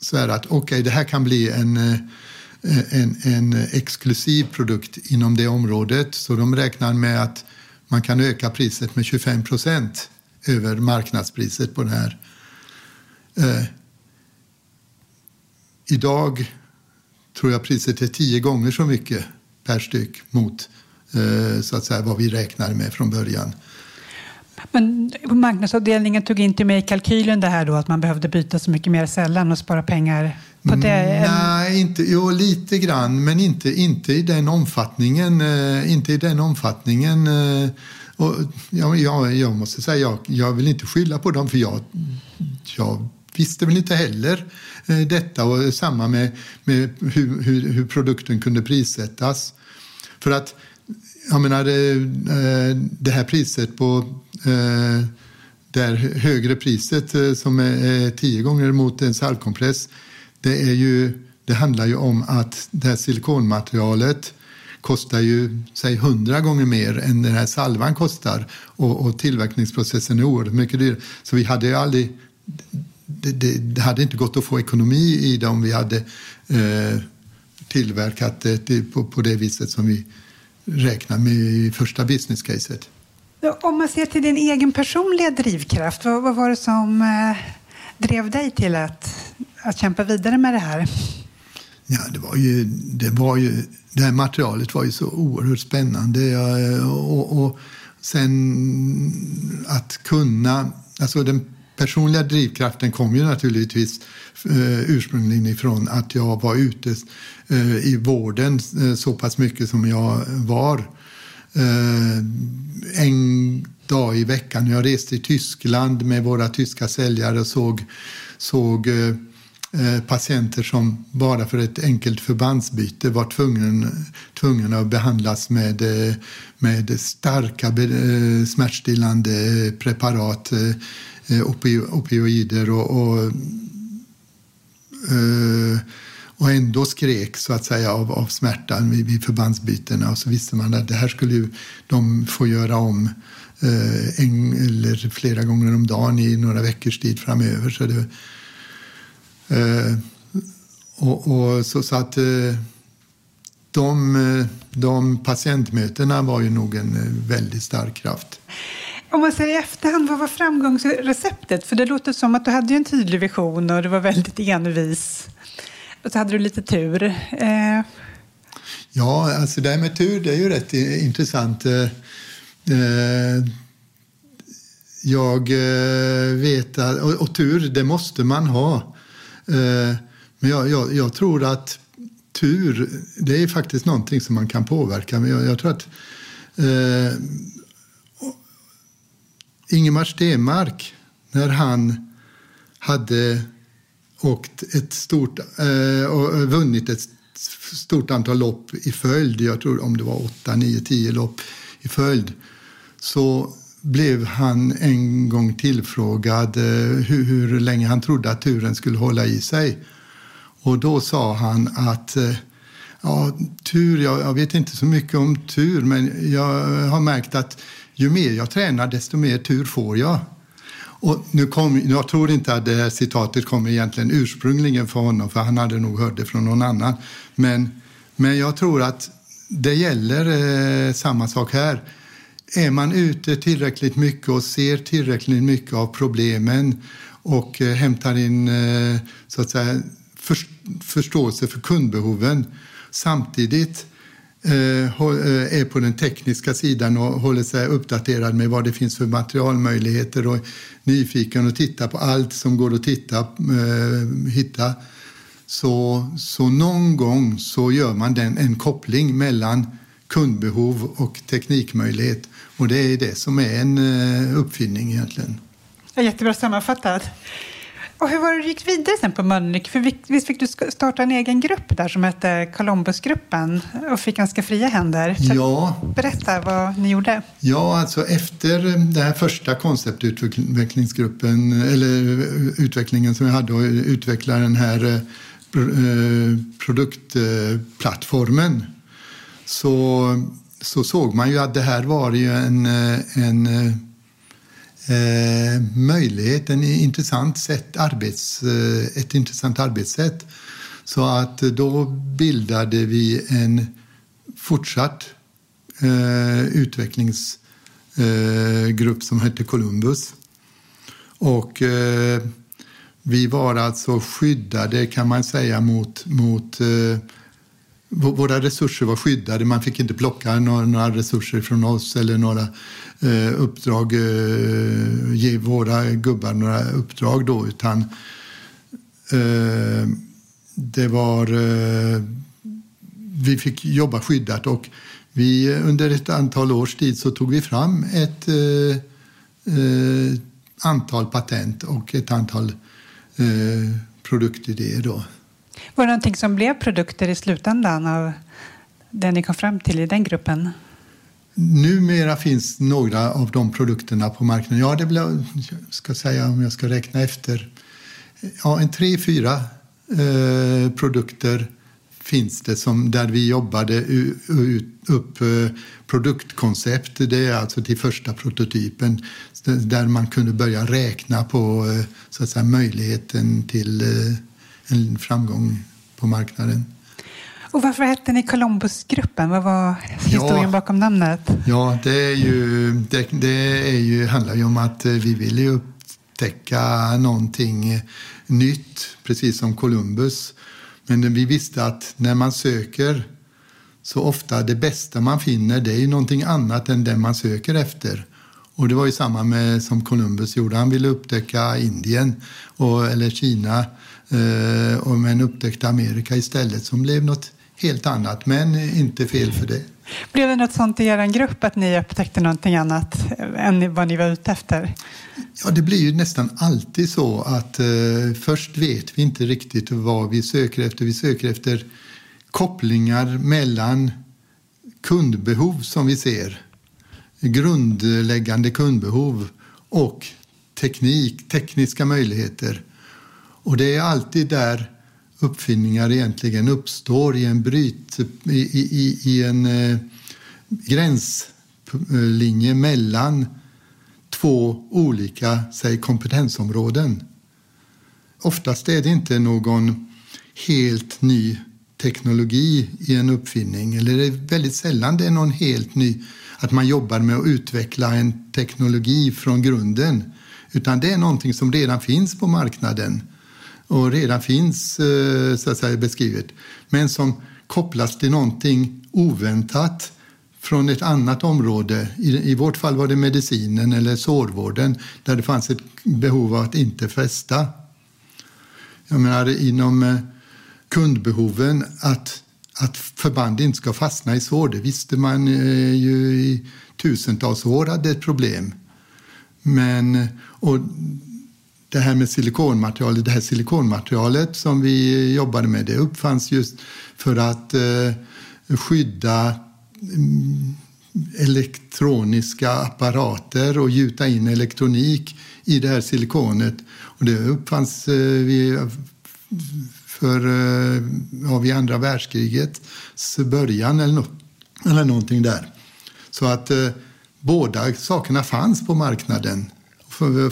så här att okej, okay, det här kan bli en, eh, en, en exklusiv produkt inom det området. Så de räknar med att man kan öka priset med 25 procent över marknadspriset på det här. Eh, idag tror jag priset är tio gånger så mycket per styck mot Eh, så att säga, vad vi räknade med från början. Men marknadsavdelningen tog inte med i kalkylen det här då att man behövde byta så mycket mer sällan och spara pengar på det? Mm, nej, inte, jo, lite grann, men inte, inte i den omfattningen. Eh, inte i den omfattningen. Eh, och, ja, jag, jag måste säga, jag, jag vill inte skylla på dem för jag, jag visste väl inte heller eh, detta och samma med, med hur, hur, hur produkten kunde prissättas. För att jag menar, eh, eh, det här priset på eh, Det här högre priset som är tio gånger mot en salvkompress, det, är ju, det handlar ju om att det här silikonmaterialet kostar ju, säg hundra gånger mer än den här salvan kostar och, och tillverkningsprocessen är oerhört mycket dyrare. Så vi hade ju aldrig, det, det, det, hade inte gått att få ekonomi i det om vi hade eh, tillverkat det på, på det viset som vi räknar med i första business caset. Om man ser till din egen personliga drivkraft, vad, vad var det som eh, drev dig till att, att kämpa vidare med det här? Ja, det var ju, det var ju, det här materialet var ju så oerhört spännande och, och sen att kunna, alltså den personliga drivkraften kom ju naturligtvis eh, ursprungligen ifrån att jag var ute eh, i vården eh, så pass mycket som jag var. Eh, en dag i veckan. Jag reste i Tyskland med våra tyska säljare och såg, såg eh, eh patienter som bara för ett enkelt förbandsbyte var tvungna, tvungna att behandlas med, eh, med starka eh, smärtstillande preparat, opioider och, och och ändå skrek så att säga av, av smärtan vid, vid förbandsbytena och så visste man att det här skulle ju de få göra om eh, en eller flera gånger om dagen i några veckors tid framöver. Så, det, eh, och, och, så, så att eh, de, de patientmötena var ju nog en eh, väldigt stark kraft. Om man säger i efterhand, vad var framgångsreceptet? För det låter som att du hade en tydlig vision och du var väldigt envis. Och så hade du lite tur. Eh. Ja, alltså det här med tur det är ju rätt intressant. Eh, eh jag eh, vet att, och, och, tur, det måste man ha. Eh, men jag, jag, jag, tror att tur, det är faktiskt någonting som man kan påverka. Men jag, jag tror att eh, Ingemar Stenmark, när han hade och ett stort, eh, och vunnit ett stort antal lopp i följd, jag tror om det var 8, 9, 10 lopp i följd, så blev han en gång tillfrågad eh, hur, hur, länge han trodde att turen skulle hålla i sig. Och då sa han att eh, ja, tur, jag, jag vet inte så mycket om tur, men jag har märkt att ju mer jag tränar, desto mer tur får jag. Och nu kom, jag tror inte att det här citatet kommer egentligen ursprungligen från honom, för han hade nog hört det från någon annan. Men, men jag tror att det gäller eh, samma sak här. Är man ute tillräckligt mycket och ser tillräckligt mycket av problemen och eh, hämtar in eh, så att säga, för, förståelse för kundbehoven samtidigt Eh, Eh, eh, är på den tekniska sidan och håller sig uppdaterad med vad det finns för materialmöjligheter och nyfiken och tittar på allt som går att titta, eh, hitta. Så, så någon gång så gör man den, en koppling mellan kundbehov och teknikmöjlighet. Och det är det som är en uppfinning egentligen. Jättebra sammanfattat. Och hur var det du gick vidare sen på Mölnlycke? För visst fick du starta en egen grupp där som hette Columbusgruppen och fick ganska fria händer. Så ja. Berätta vad ni gjorde. Ja, alltså efter den här första konceptutvecklingsgruppen eller utvecklingen som jag hade och utveckla den här eh, produktplattformen så, så såg man ju att det här var ju en, en eh, möjlighet, en intressant sätt, arbets, eh, ett intressant arbetssätt. Så att då bildade vi en fortsatt eh, utvecklingsgrupp eh, som hette Columbus. Och eh, vi var alltså skyddade kan man säga mot, mot eh, våra resurser var skyddade. Man fick inte plocka några, några resurser från oss eller några eh, uppdrag, eh, ge våra gubbar några uppdrag då, utan eh, det var... Eh, vi fick jobba skyddat och vi, under ett antal års tid så tog vi fram ett eh, eh, antal patent och ett antal eh, produktidéer. Då. Var det någonting som blev produkter i slutändan av det ni kom fram till i den gruppen? Numera finns några av de produkterna på marknaden. Ja, det blev, jag ska säga om jag ska räkna efter. Ja, en tre, fyra eh, produkter finns det som, där vi jobbade upp eh, produktkoncept. Det är alltså till första prototypen där man kunde börja räkna på eh, så att säga, möjligheten till eh, en framgång på marknaden. Och varför hette ni Columbusgruppen? Vad var historien ja, bakom namnet? Ja, det, är ju, det, det är ju, handlar ju om att eh, vi ville upptäcka någonting nytt, precis som Columbus. Men vi visste att när man söker så ofta det bästa man finner det är ju någonting annat än det man söker efter. Och det var ju samma med som Columbus gjorde. Han ville upptäcka Indien och, eller Kina eh, och men upptäckte Amerika istället som blev något helt annat. Men inte fel för det. Blev det något sånt i er grupp att ni upptäckte någonting annat än vad ni var ute efter? Ja, det blir ju nästan alltid så att eh, först vet vi inte riktigt vad vi söker efter. Vi söker efter kopplingar mellan kundbehov som vi ser, grundläggande kundbehov och teknik, tekniska möjligheter. Och det är alltid där uppfinningar egentligen uppstår i en bryt, i, i, i en eh, gränslinje mellan två olika säg, kompetensområden. Oftast är det inte någon helt ny teknologi i en uppfinning eller det är väldigt sällan det är någon helt ny att man jobbar med att utveckla en teknologi från grunden utan det är någonting som redan finns på marknaden och redan finns eh, så att säga, beskrivet men som kopplas till någonting oväntat från ett annat område. I, I vårt fall var det medicinen eller sårvården där det fanns ett behov av att inte fästa. Jag menar inom eh, kundbehoven att, att förband inte ska fastna i sår. Det visste man eh, ju i tusentals år hade ett problem. Men, och det här med silikonmaterialet, det här silikonmaterialet som vi jobbade med, det uppfanns just för att eh, skydda mm, elektroniska apparater och gjuta in elektronik i det här silikonet. Och det uppfanns eh, för, eh, ja, vid andra världskrigets början eller, no eller någonting där. Så att eh, båda sakerna fanns på marknaden,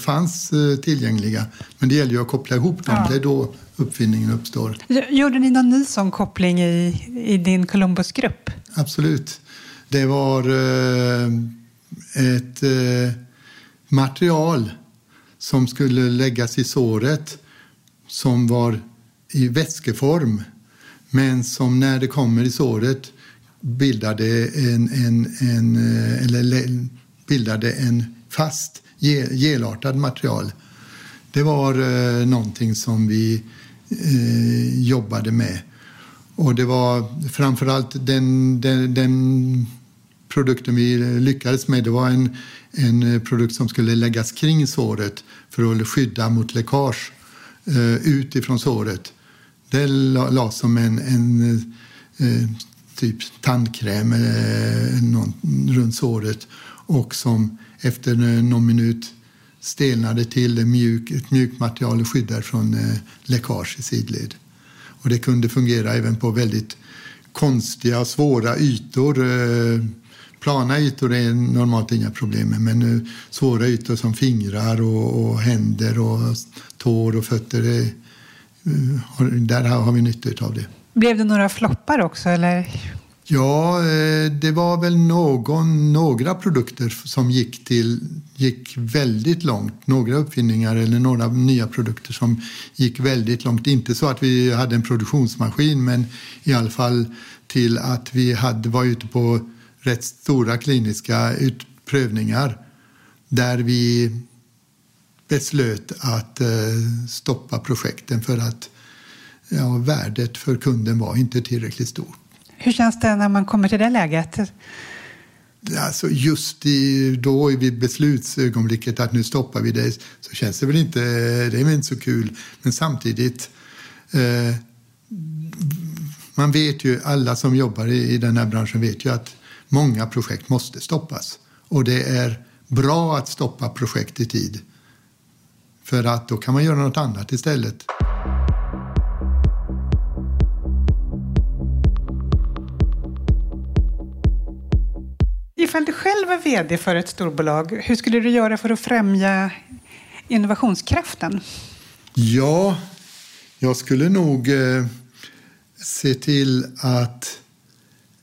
fanns eh, tillgängliga. Men det gäller ju att koppla ihop dem, ja. det är då uppfinningen uppstår. Gjorde ni någon ny sån koppling i, i din Columbus-grupp? Absolut. Det var eh, ett eh, material som skulle läggas i såret som var i vätskeform men som när det kommer i såret bildade en, en, en, eller bildade en fast gelartad material. Det var eh, någonting som vi eh, jobbade med. Och det var framförallt den, den, den produkten vi lyckades med. Det var en, en produkt som skulle läggas kring såret för att skydda mot läckage eh, utifrån såret. Det lades som en, en eh, typ tandkräm eh, någon, runt såret och som efter eh, någon minut stelnade till mjuk, ett mjukt material och skyddar från eh, läckage i sidled. Och det kunde fungera även på väldigt konstiga, svåra ytor. Eh, plana ytor är normalt inga problem med, men svåra ytor som fingrar och, och händer och tår och fötter det, där har vi nytta av det. Blev det några floppar också? Eller? Ja, eh, det var väl någon, några produkter som gick, till, gick väldigt långt. Några uppfinningar eller några nya produkter som gick väldigt långt. Inte så att vi hade en produktionsmaskin, men i alla fall till att vi hade, var ute på rätt stora kliniska utprövningar där vi beslöt att eh, stoppa projekten för att ja, värdet för kunden var inte tillräckligt stort. Hur känns det när man kommer till det läget? Alltså just i, då vid beslutsögonblicket att nu stoppar vi det så känns det väl inte, det är väl inte så kul. Men samtidigt, eh, man vet ju, alla som jobbar i, i den här branschen vet ju att många projekt måste stoppas. Och det är bra att stoppa projekt i tid. För att då kan man göra något annat istället. Ifall du själv var VD för ett storbolag, hur skulle du göra för att främja innovationskraften? Ja, jag skulle nog eh, se till att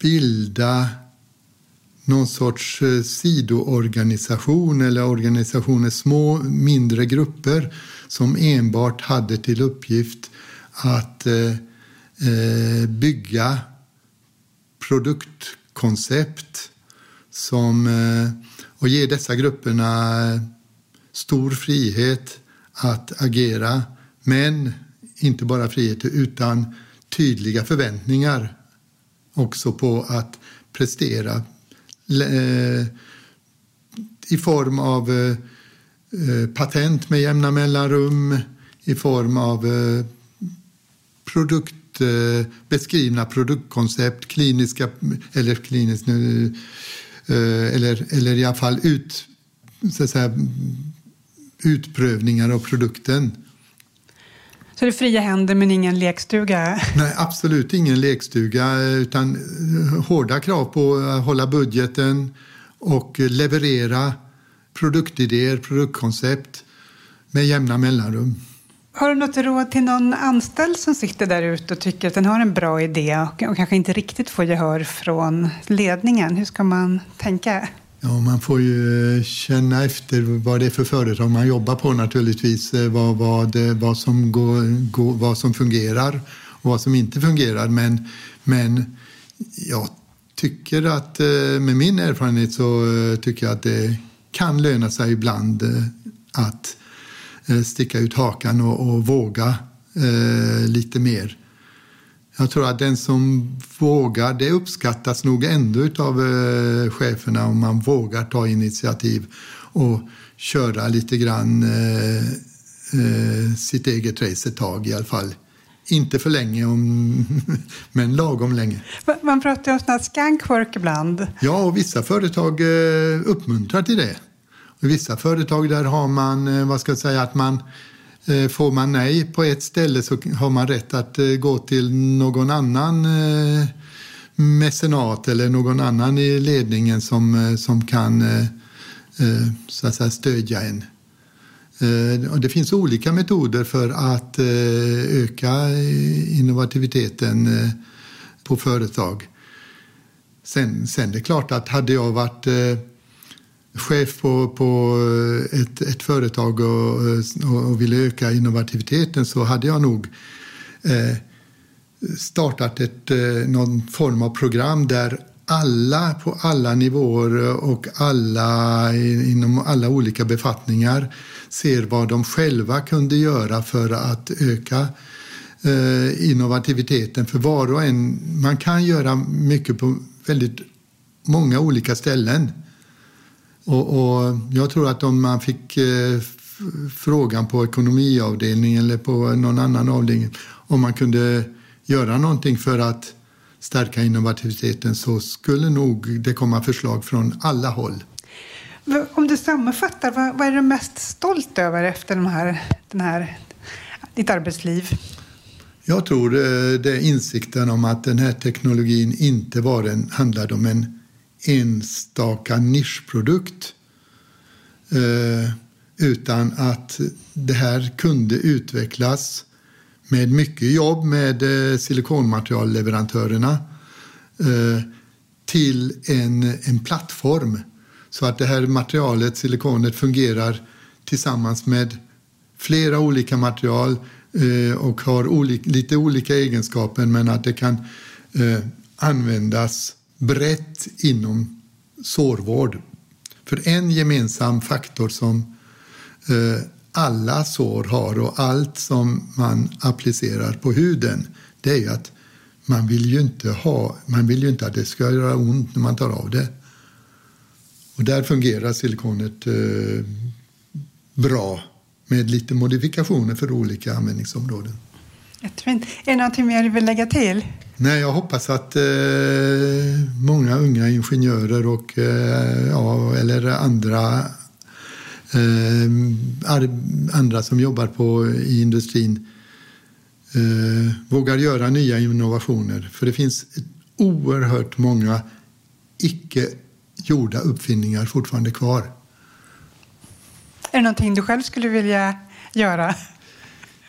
bilda någon sorts eh, sidoorganisation eller organisationer, små mindre grupper som enbart hade till uppgift att eh, eh, bygga produktkoncept som, eh, och ge dessa grupperna eh, stor frihet att agera. Men inte bara frihet utan tydliga förväntningar också på att prestera eh, i form av patent med jämna mellanrum, i form av produkt, beskrivna produktkoncept, kliniska eller kliniskt eller, eller i alla fall ut, så att säga, utprövningar av produkten. Så det är fria händer men ingen lekstuga? Nej, absolut ingen lekstuga utan hårda krav på att hålla budgeten och leverera produktidéer, produktkoncept med jämna mellanrum. Har du något råd till någon anställd som sitter där ute och tycker att den har en bra idé och kanske inte riktigt får gehör från ledningen? Hur ska man tänka? Ja, man får ju eh, känna efter vad det är för företag man jobbar på naturligtvis. Eh, vad, vad, eh, vad, som, går, går, vad som fungerar och vad som inte fungerar. Men, men jag tycker att med min erfarenhet så tycker jag att det kan löna sig ibland att sticka ut hakan och, och våga eh, lite mer. Jag tror att den som vågar, det uppskattas nog ändå av eh, cheferna om man vågar ta initiativ och köra lite grann eh, eh, sitt eget race ett tag i alla fall. Inte för länge, om, men lagom länge. Man pratar ju om sådana skankwork ibland. Ja, och vissa företag eh, uppmuntrar till det. I vissa företag där har man, eh, vad ska jag säga, att man eh, får man nej på ett ställe så har man rätt att eh, gå till någon annan mecenat eller någon annan i ledningen som, som kan så att säga, stödja en. Och det finns olika metoder för att öka innovativiteten på företag. Sen, sen det är klart att hade jag varit chef på, på eh, ett, ett företag eh, och, och, ville öka innovativiteten så hade jag nog eh, startat ett, eh, någon form av program där alla på alla nivåer och alla inom alla olika befattningar ser vad de själva kunde göra för att öka eh, innovativiteten. För var och en, man kan göra mycket på väldigt många olika ställen. Och, och, jag tror att om man fick eh, frågan på ekonomiavdelningen eller på någon annan avdelning om man kunde göra någonting för att stärka innovativiteten så skulle nog det komma förslag från alla håll. Om du sammanfattar, vad, vad är du mest stolt över efter de här, den här, ditt arbetsliv? Jag tror eh, det är insikten om att den här teknologin inte bara handlade om en enstaka nischprodukt eh, utan att det här kunde utvecklas med mycket jobb med eh, silikonmaterialleverantörerna eh, till en, en plattform. Så att det här materialet, silikonet, fungerar tillsammans med flera olika material och har olika, lite olika egenskaper men att det kan användas brett inom sårvård. För en gemensam faktor som eh, alla sår har och allt som man applicerar på huden det är ju att man vill ju inte, ha, man vill ju inte att det ska göra ont när man tar av det. Och där fungerar silikonet eh, bra med lite modifikationer för olika användningsområden. Jättefint. Är det någonting mer du vill lägga till? Nej, jag hoppas att eh, många unga ingenjörer och, eh, ja, eller andra, eh, andra som jobbar på, i industrin eh, vågar göra nya innovationer. För det finns oerhört många icke gjorda uppfinningar fortfarande kvar. Är det någonting du själv skulle vilja göra?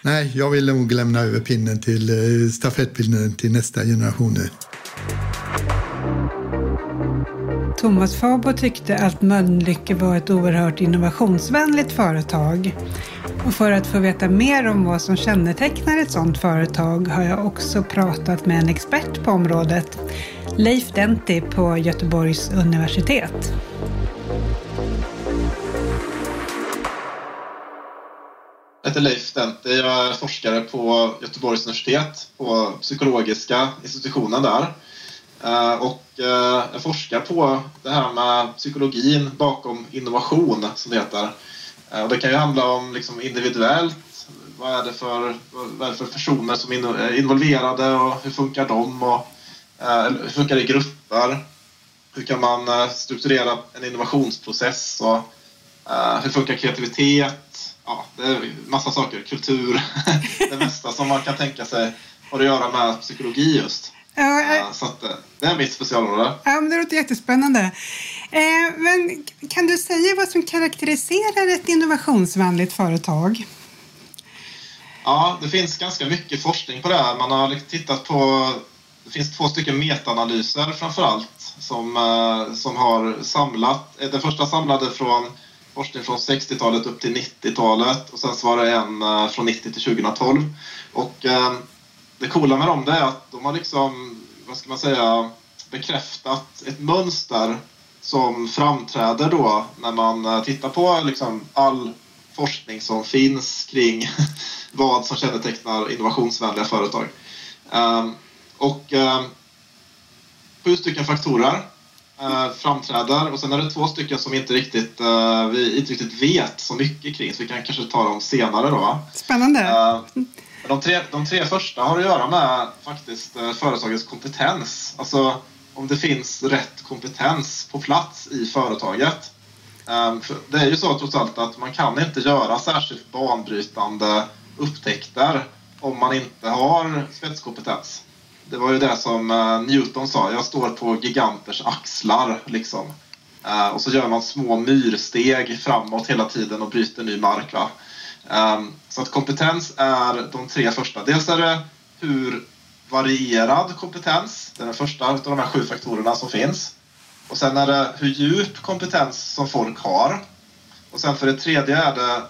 Nej, jag vill nog lämna över pinnen till eh, stafettpinnen till nästa generation Thomas Fabo tyckte att Mölnlycke var ett oerhört innovationsvänligt företag. Och för att få veta mer om vad som kännetecknar ett sådant företag har jag också pratat med en expert på området, Leif Denti på Göteborgs universitet. Heter Leif Dente. Jag är forskare på Göteborgs universitet på psykologiska institutionen där. Eh, och eh, jag forskar på det här med psykologin bakom innovation, som det heter. Eh, och det kan ju handla om liksom individuellt. Vad är, det för, vad är det för personer som är involverade och hur funkar de? Och, hur funkar det i grupper? Hur kan man strukturera en innovationsprocess? Och, hur funkar kreativitet? Ja, det är massa saker. Kultur. det mesta som man kan tänka sig har att göra med psykologi just. Ja, ja, så att, eh, det är mitt specialområde. Ja, men det låter jättespännande. Eh, men kan du säga vad som karaktäriserar ett innovationsvänligt företag? Ja, det finns ganska mycket forskning på det här. Man har tittat på... Det finns två stycken metaanalyser framför allt som, eh, som har samlat... Den första samlade från forskning från 60-talet upp till 90-talet och sen så var det en eh, från 90 till 2012. Och eh, det coola med dem det är att de har liksom, vad ska man säga, bekräftat ett mönster som framträder då när man eh, tittar på liksom all forskning som finns kring vad som kännetecknar innovationsvänliga företag. Och sju stycken faktorer eh, framträder och sen är det två stycken som inte riktigt, eh, vi inte riktigt vet så mycket kring så vi kan kanske ta dem senare då. Spännande! Ehm, de tre, de tre första har att göra med faktiskt eh, företagets kompetens. Alltså om det finns rätt kompetens på plats i företaget. Ehm, det är ju så trots allt att man kan inte göra särskilt banbrytande upptäckter om man inte har spetskompetens. Det var ju det som eh, Newton sa, jag står på giganters axlar. Liksom. Eh, och så gör man små myrsteg framåt hela tiden och bryter ny mark. Va? Ehm, så att kompetens är de tre första. Dels är det hur varierad kompetens, det är den första av de här sju faktorerna som finns. Och sen är det hur djup kompetens som folk har. Och sen för det tredje är det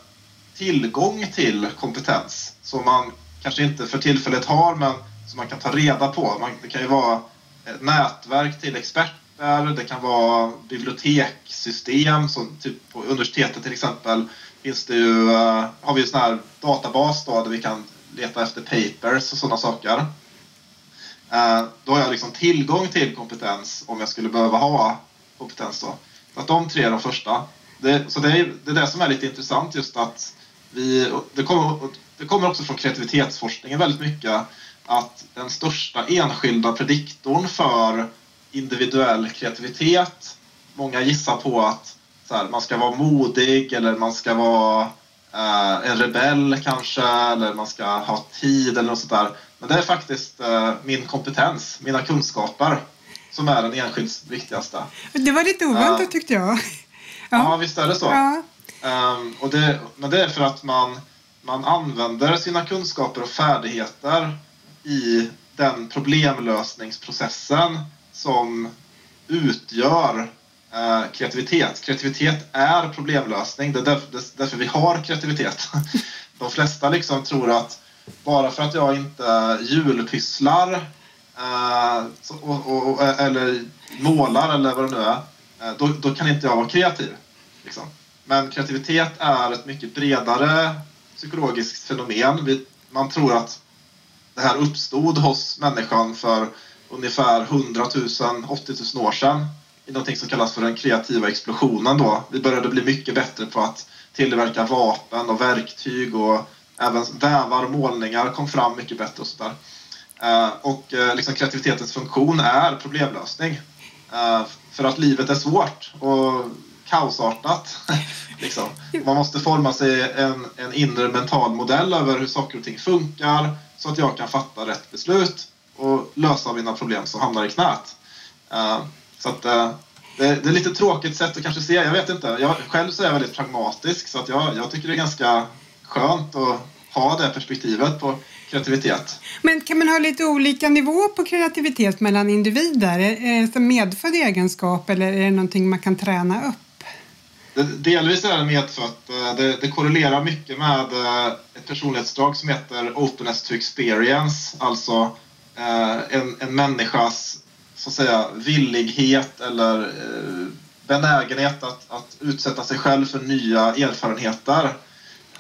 tillgång till kompetens som man kanske inte för tillfället har men som man kan ta reda på. Man, det kan ju vara ett nätverk till experter, det kan vara bibliotekssystem som typ på universitetet till exempel finns det ju, uh, har vi en sån här databas då där vi kan leta efter papers och sådana saker. Uh, då har jag liksom tillgång till kompetens om jag skulle behöva ha kompetens då. Så att de tre är de första. Det, så det är, det är det som är lite intressant just att vi, det kommer, det kommer också från kreativitetsforskningen väldigt mycket att den största enskilda prediktorn för individuell kreativitet, många gissar på att här, man ska vara modig eller man ska vara eh, en rebell kanske eller man ska ha tid eller något sånt där. Men det är faktiskt eh, min kompetens, mina kunskaper som är den enskilt viktigaste. Det var lite oväntat uh, tyckte jag. Ja, ja visst är det så. Ja. Um, och det, men det är för att man, man använder sina kunskaper och färdigheter i den problemlösningsprocessen som utgör Eh, kreativitet. Kreativitet är problemlösning. Det är därför, det är därför vi har kreativitet. De flesta liksom tror att bara för att jag inte julpysslar eh, och, och, eller målar eller vad det nu är, eh, då, då kan inte jag vara kreativ. Liksom. Men kreativitet är ett mycket bredare psykologiskt fenomen. Vi, man tror att det här uppstod hos människan för ungefär 100 000, 80 000 år sedan i någonting som kallas för den kreativa explosionen då. Vi började bli mycket bättre på att tillverka vapen och verktyg och även vävar och målningar kom fram mycket bättre och sådär. Eh, och eh, liksom kreativitetens funktion är problemlösning. Eh, för att livet är svårt och kaosartat. liksom. Man måste forma sig en, en inre mental modell över hur saker och ting funkar så att jag kan fatta rätt beslut och lösa mina problem som hamnar i knät. Eh, så att, eh, det, är ett lite tråkigt sätt att kanske se. Jag vet inte. Jag, själv så är jag väldigt pragmatisk så att jag, jag tycker det är ganska skönt att ha det perspektivet på kreativitet. Men kan man ha lite olika nivå på kreativitet mellan individer? Eh, är det en medfödd egenskap eller är det någonting man kan träna upp? Det, delvis är det medfött. Eh, det, det korrelerar mycket med eh, ett personlighetsdrag som heter openness to experience. Alltså eh, en, en människas så att säga, villighet eller benägenhet att, att utsätta sig själv för nya erfarenheter.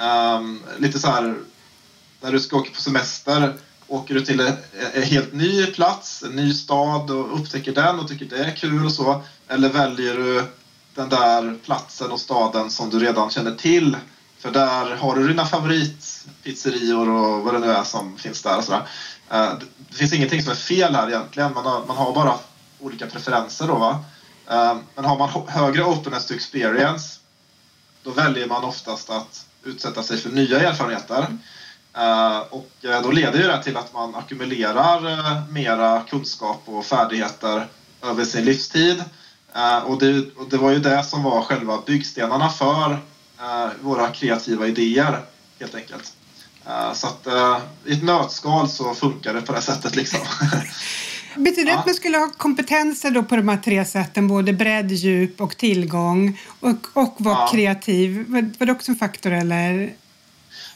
Um, lite så här, när du ska åka på semester, åker du till en, en helt ny plats, en ny stad och upptäcker den och tycker det är kul och så. Eller väljer du den där platsen och staden som du redan känner till. För där har du dina favoritpizzerior och vad det nu är som finns där. Och sådär. Eh, det finns ingenting som är fel här egentligen. Man har, man har bara olika preferenser då. Va? Eh, men har man högre openness to experience då väljer man oftast att utsätta sig för nya erfarenheter. Eh, och då leder ju det till att man ackumulerar mera kunskap och färdigheter över sin livstid. Och det, och, det, var ju det som var själva byggstenarna för våra kreativa idéer, helt enkelt. så att i ett nötskal så funkar det på det sättet liksom. Betyder det att man skulle ha kompetenser då på de här tre sätten, både bredd, djup och tillgång och, och vara ja. kreativ? Var, var det också en faktor eller?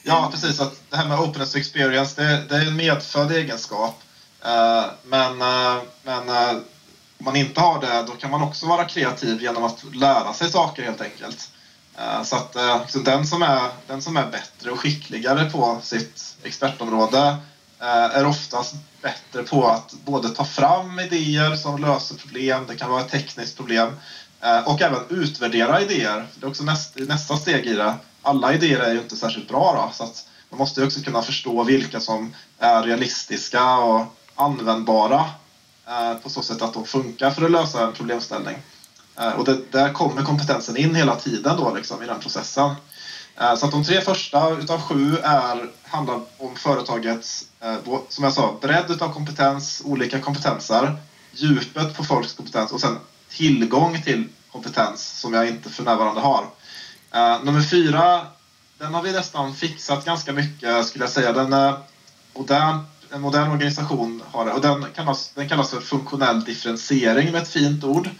Ja, precis. Att det här med openness experience, det, det är en medfödd egenskap. Men men om man inte har det, då kan man också vara kreativ genom att lära sig saker helt enkelt. Eh, så att eh, så den, som är, den som är bättre och skickligare på sitt expertområde eh, är oftast bättre på att både ta fram idéer som löser problem, det kan vara ett tekniskt problem, och även utvärdera idéer. Det är också nästa, nästa steg i det alla idéer är ju inte särskilt bra då, så att man måste ju också kunna förstå vilka som är realistiska och användbara Eh, på så sätt att de funkar för att lösa en problemställning. Eh, och det, där kommer kompetensen in hela tiden då liksom, i den processen. Eh, så att de tre första utav sju är, handlar om företagets, som jag sa, bredd utav kompetens, olika kompetenser, djupet på folks kompetens och sen tillgång till kompetens som jag inte för närvarande har. Nummer fyra, den har vi nästan fixat ganska mycket skulle jag säga. Den är modern, en modern organisation har det och den kallas, den kallas för funktionell differentiering med ett fint ord.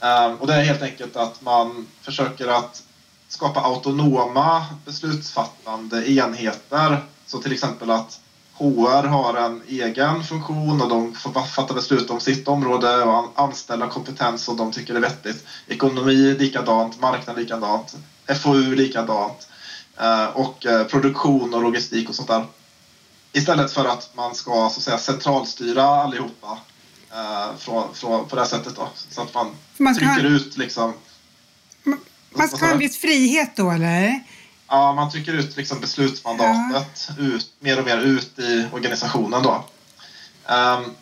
Ehm, och det är helt enkelt att man försöker att skapa autonoma beslutsfattande enheter. Så till exempel att HR har en egen funktion och de får fatta beslut om sitt område och anställa kompetens som de tycker är vettigt. Ekonomi likadant, marknad likadant. FoU likadant. Eh, och eh, produktion och logistik och sånt där. Istället för att man ska så att säga, centralstyra allihopa eh, från, från, på det här sättet. Då. Så att man, man trycker ha... ut liksom... Man, man ska ha en viss frihet då eller? Ja, man trycker ut liksom beslutsmandatet ja. ut, mer och mer ut i organisationen då. Um,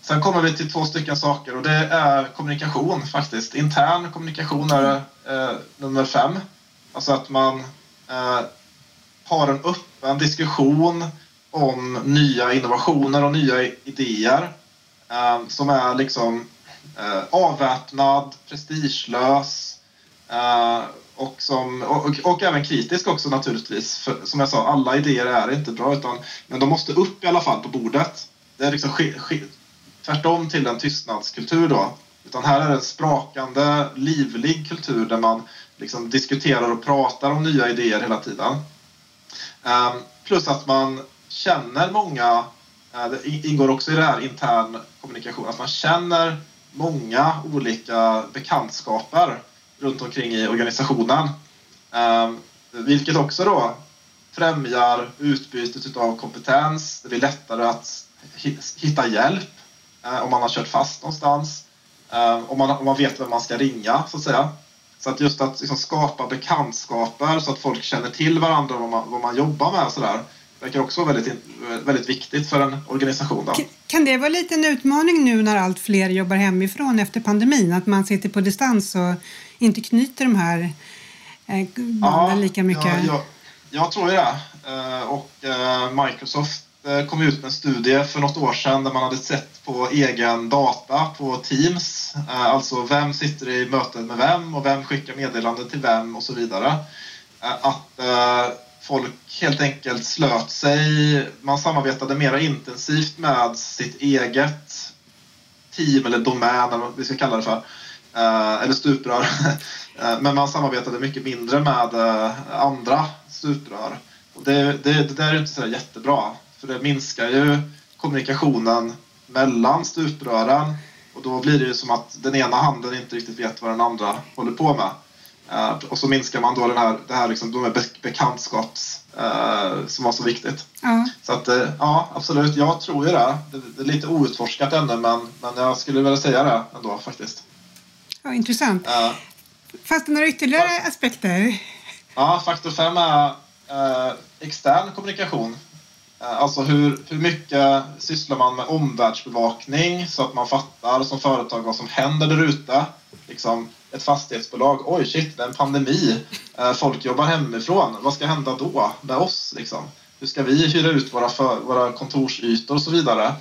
sen kommer vi till två stycken saker och det är kommunikation faktiskt. Intern kommunikation är uh, nummer fem. Alltså att man eh, har en öppen diskussion om nya innovationer och nya idéer eh, som är liksom eh, avväpnad, prestigelös eh, och, som, och, och, även kritisk också naturligtvis. För, som jag sa, alla idéer är inte bra utan, men de måste upp i alla fall på bordet. Det är liksom tvärtom till en tystnadskultur då. Utan här är det en sprakande, livlig kultur där man liksom diskuterar och pratar om nya idéer hela tiden. Ehm, plus att man känner många, eh, det ingår också i det här intern kommunikation, att man känner många olika bekantskaper runt omkring i organisationen. Ehm, vilket också då främjar utbytet av kompetens. Det blir lättare att hitta hjälp eh, om man har kört fast någonstans. Ehm, om, man, om man vet vem man ska ringa så att säga. Så att just att liksom skapa bekantskaper så att folk känner till varandra och vad man, vad man jobbar med och sådär verkar också vara väldigt, väldigt viktigt för en organisation. Då. Kan det vara lite en utmaning nu när allt fler jobbar hemifrån efter pandemin? Att man sitter på distans och inte knyter de här eh, banden ja, lika mycket? Ja, jag, jag tror det. Eh, och eh, Microsoft kom ut med en studie för något år sedan där man hade sett på egen data på Teams. Alltså vem sitter i möten med vem och vem skickar meddelanden till vem och så vidare. Att folk helt enkelt slöt sig. Man samarbetade mer intensivt med sitt eget team eller domän eller vad vi ska kalla det för. Eh, eller stuprör. Eh, men man samarbetade mycket mindre med eh, andra stuprör. Och det, det, det där är inte så jättebra. För det minskar ju kommunikationen mellan stuprören och då blir det ju som att den ena handen inte riktigt vet vad den andra håller på med. Uh, och så minskar man då den här, det här liksom, de här bekantskaps uh, som var så viktigt. Ja. Så att, uh, ja, absolut. Jag tror ju det. det. Det är lite outforskat ännu, men, men jag skulle vilja säga det ändå faktiskt. Ja, intressant. Fanns det några ytterligare aspekter? Ja, faktor fem är extern kommunikation. Alltså hur, hur mycket sysslar man med omvärldsbevakning så att man fattar som företag vad som händer där ute. Liksom, ett fastighetsbolag, oj shit, det är en pandemi, eh, folk jobbar hemifrån, vad ska hända då med oss? Liksom? Hur ska vi hyra ut våra, för, våra kontorsytor och så vidare?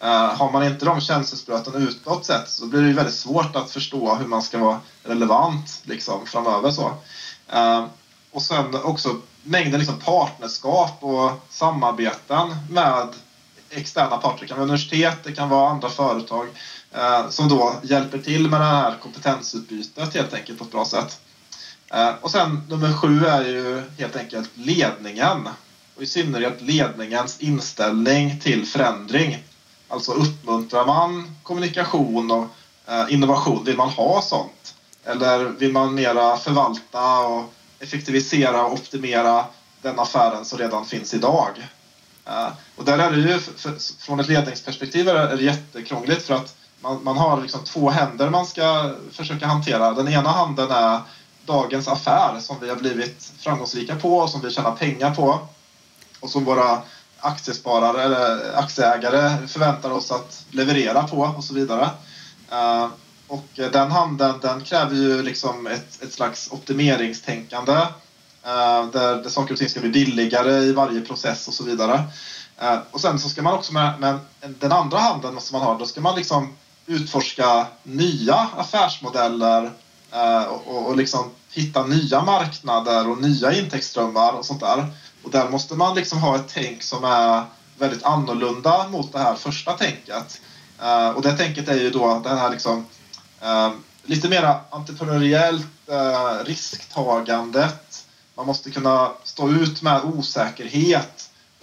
Eh, har man inte de känselspröten utåt sett så blir det ju väldigt svårt att förstå hur man ska vara relevant liksom, framöver. Så. Eh, och sen också mängden liksom, partnerskap och samarbeten med externa parter. Det kan vara universitet, det kan vara andra företag Eh, som då hjälper till med det här kompetensutbytet helt enkelt på ett bra sätt. Eh, och sen nummer sju är ju helt enkelt ledningen och i synnerhet ledningens inställning till förändring. Alltså uppmuntrar man kommunikation och eh, innovation, vill man ha sånt? Eller vill man mera förvalta och effektivisera och optimera den affären som redan finns idag? Och där är det ju, från ett ledningsperspektiv är det jättekrångligt för att man, man har liksom två händer man ska försöka hantera. Den ena handen är dagens affär som vi har blivit framgångsrika på och som vi tjänar pengar på. Och som våra aktiesparare eller aktieägare förväntar oss att leverera på och så vidare. Eh, och den handen den kräver ju liksom ett, ett slags optimeringstänkande eh, där, där saker och ting ska bli billigare i varje process och så vidare. Eh, och sen så ska man också med, med den andra handen som man har, då ska man liksom utforska nya affärsmodeller eh, och, och liksom hitta nya marknader och nya intäktsströmmar och sånt där. Och där måste man liksom ha ett tänk som är väldigt annorlunda mot det här första tänket. Eh, och det tänket är ju då det här liksom eh, lite mer entreprenöriellt eh, risktagandet. Man måste kunna stå ut med osäkerhet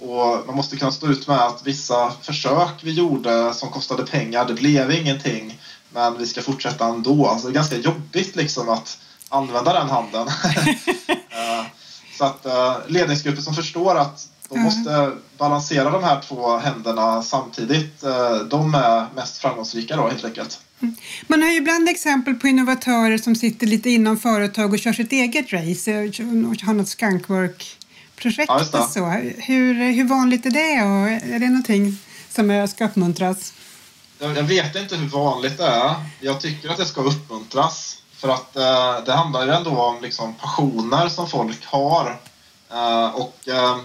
och man måste kunna stå ut med att vissa försök vi gjorde som kostade pengar, det blev ingenting. Men vi ska fortsätta ändå. Alltså det är ganska jobbigt liksom att använda den handen. Eh, så att eh, ledningsgrupper som förstår att de mm. måste balansera de här två händerna samtidigt. Eh, de är mest framgångsrika då helt enkelt. Mm. Man har ju ibland exempel på innovatörer som sitter lite inom företag och kör sitt eget race, har något skunkwork projektet. Ja, så. Hur, hur vanligt är det och är det någonting som ska uppmuntras? Jag vet inte hur vanligt det är. Jag tycker att det ska uppmuntras. För att eh, det handlar ju ändå om liksom, passioner som folk har. Eh, och eh,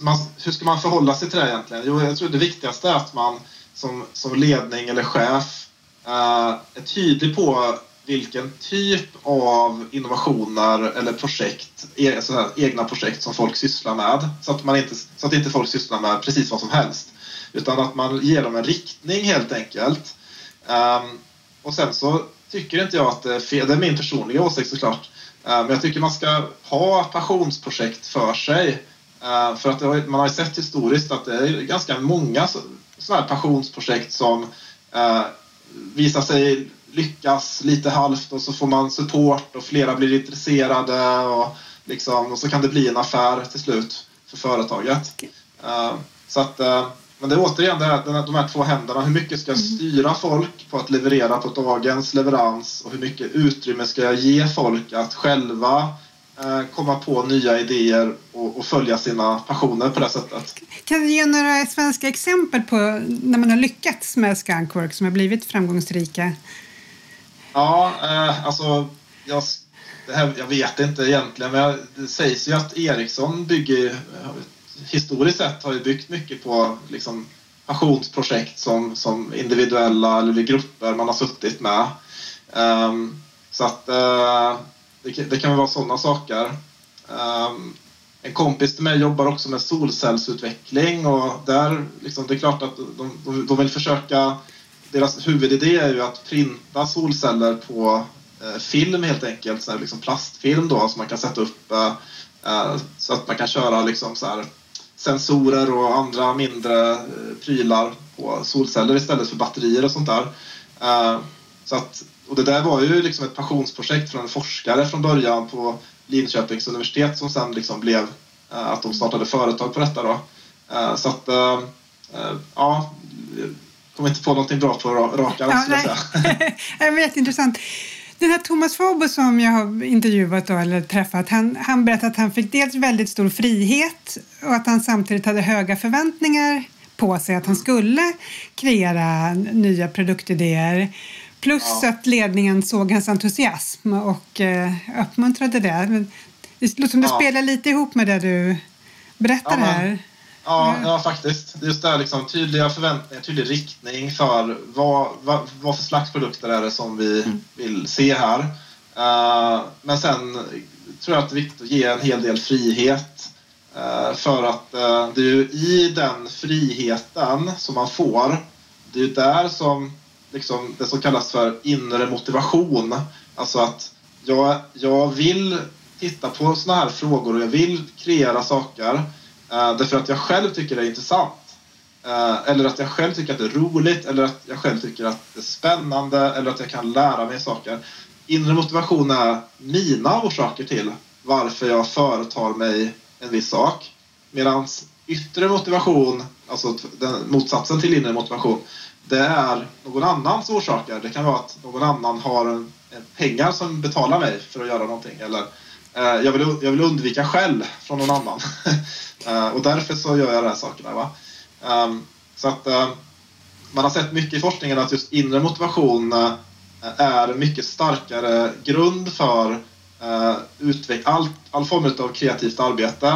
man, hur ska man förhålla sig till det egentligen? Jo, jag tror det viktigaste är att man som, som ledning eller chef eh, är tydlig på vilken typ av innovationer eller projekt, e- här, egna projekt som folk sysslar med. Så att, man inte, så att inte folk sysslar med precis vad som helst. Utan att man ger dem en riktning helt enkelt. Um, och sen så tycker inte jag att det är fel, det är min personliga åsikt såklart. Uh, men jag tycker man ska ha passionsprojekt för sig. Uh, för att har, man har ju sett historiskt att det är ganska många sådana här passionsprojekt som uh, visar sig lyckas lite halvt och så får man support och flera blir intresserade och, liksom, och så kan det bli en affär till slut för företaget. Uh, så att, uh, men det är återigen det här, de här två händerna. Hur mycket ska jag mm. styra folk på att leverera på dagens leverans och hur mycket utrymme ska jag ge folk att själva uh, komma på nya idéer och, och, följa sina passioner på det sättet. Kan du ge några svenska exempel på när man har lyckats med Skunkwork som har blivit framgångsrika? Ja, eh, alltså jag, här, jag vet inte egentligen, men det sägs ju att Ericsson bygger eh, historiskt sett har ju byggt mycket på liksom, passionsprojekt som, som individuella eller grupper man har suttit med. Um, så att uh, det, det, kan vara sådana saker. Um, en kompis till mig jobbar också med solcellsutveckling och där, liksom, det är klart att de, de, de vill försöka deras huvudidé är ju att printa solceller på eh, film helt enkelt, så här, liksom plastfilm då som man kan sätta upp eh, eh, så att man kan köra liksom så här, sensorer och andra mindre eh, prylar på solceller istället för batterier och sånt där. Eh, så att och det där var ju liksom ett passionsprojekt från en forskare från början på Linköpings universitet som sen liksom blev eh, att de startade företag på detta då. Eh, så att, ja, kommer inte på någonting bra på ja, skulle jag säga. det är jätteintressant. Den här Thomas Fabo som jag har intervjuat då, eller träffat, han, han berättade att han fick dels väldigt stor frihet och att han samtidigt hade höga förväntningar på sig att han skulle kreera nya produktidéer. Plus ja. att ledningen såg hans entusiasm och eh, uppmuntrade det. Det låter som det ja. spelar lite ihop med det du berättar ja, här. Ja, ja, faktiskt. Just det här liksom, tydliga förväntningar, tydlig riktning för vad, vad, vad för slags produkter är det som vi mm. vill se här. Uh, men sen tror jag att det är viktigt att ge en hel del frihet. Uh, för att uh, det är ju i den friheten som man får, det är ju där som liksom, det som kallas för inre motivation. Alltså att jag, jag vill titta på sådana här frågor och jag vill kreera saker Uh, därför att jag själv tycker det är intressant. Uh, eller att jag själv tycker att det är roligt eller att jag själv tycker att det är spännande eller att jag kan lära mig saker. Inre motivation är mina orsaker till varför jag företar mig en viss sak. Medan yttre motivation, alltså den, motsatsen till inre motivation, det är någon annans orsaker. Det kan vara att någon annan har en, en pengar som betalar mig för att göra någonting. Eller eh, jag, vill, jag vill undvika skäll från någon annan. Uh, och därför så gör jag de här sakerna. Va? Um, så att uh, man har sett mycket i forskningen att just inre motivation uh, är en mycket starkare grund för uh, all, all form av kreativt arbete.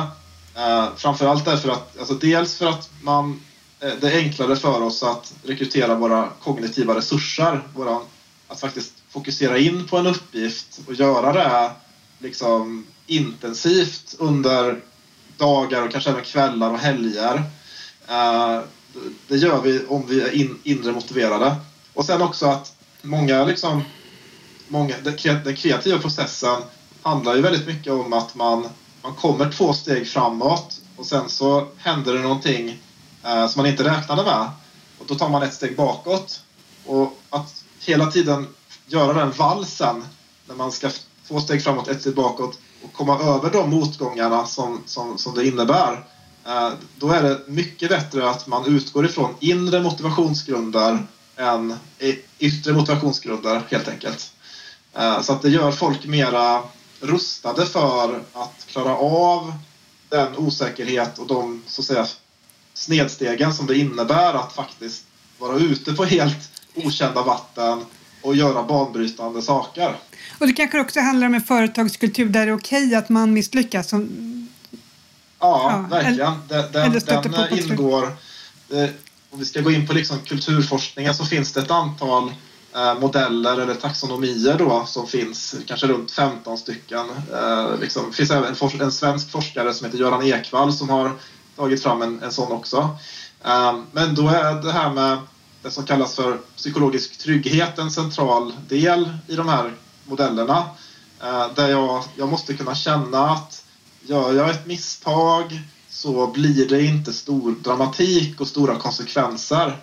Uh, framförallt därför att, alltså dels för att man, det är enklare för oss att rekrytera våra kognitiva resurser, våra, att faktiskt fokusera in på en uppgift och göra det liksom intensivt under dagar och kanske även kvällar och helger. Eh, det gör vi om vi är in, inre motiverade. Och sen också att många, liksom, många den kreativa processen handlar ju väldigt mycket om att man, man kommer två steg framåt och sen så händer det någonting eh, som man inte räknade med. Och då tar man ett steg bakåt. Och att hela tiden göra den valsen när man ska två steg framåt, ett steg bakåt och komma över de motgångarna som, som, som det innebär eh, då är det mycket bättre att man utgår ifrån inre motivationsgrunder än yttre motivationsgrunder helt enkelt. Eh, så att det gör folk mera rustade för att klara av den osäkerhet och de så att säga, snedstegen som det innebär att faktiskt vara ute på helt okända vatten och göra banbrytande saker. Och det kanske också handlar om en företagskultur där det är okej att man misslyckas? Som... Ja, ja, verkligen. Den, den, den på ingår... Eh, om vi ska gå in på liksom kulturforskningen så finns det ett antal eh, modeller eller taxonomier då som finns, kanske runt 15 stycken. Eh, liksom, det finns även en, en, svensk forskare som heter Göran Ekvall som har tagit fram en, en sån också. Eh, men då är det här med det som kallas för psykologisk trygghet en central del i de här modellerna. Eh, där jag, jag måste kunna känna att gör jag ett misstag så blir det inte stor dramatik och stora konsekvenser.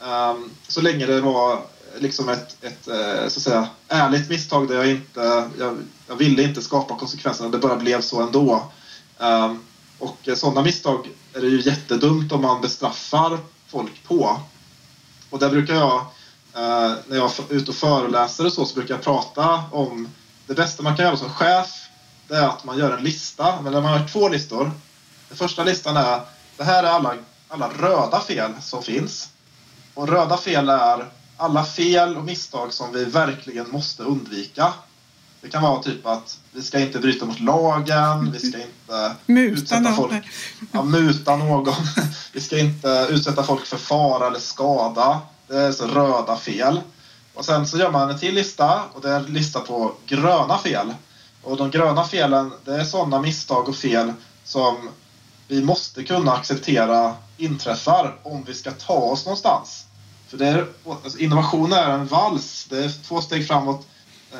Ehm, så länge det var liksom ett, ett eh, så att säga, ärligt misstag där jag inte, jag, jag ville inte skapa konsekvenserna, det bara blev så ändå. Ehm, och sådana misstag är det ju jättedumt om man bestraffar folk på. Och där brukar jag, eh, när jag är ute och föreläser och så, så brukar jag prata om det bästa man kan göra som chef, det är att man gör en lista. Men när man har två listor. Den första listan är, det här är alla, alla röda fel som finns. Och röda fel är alla fel och misstag som vi verkligen måste undvika. Det kan vara typ att vi ska inte bryta mot lagen, vi ska inte muta utsätta folk, ja, muta någon, vi ska inte utsätta folk för fara eller skada. Det är så röda fel. Och sen så gör man en till lista och det är en lista på gröna fel. Och de gröna felen, det är sådana misstag och fel som vi måste kunna acceptera inträffar om vi ska ta oss någonstans. För det är, alltså innovation är en vals. Det är två steg framåt,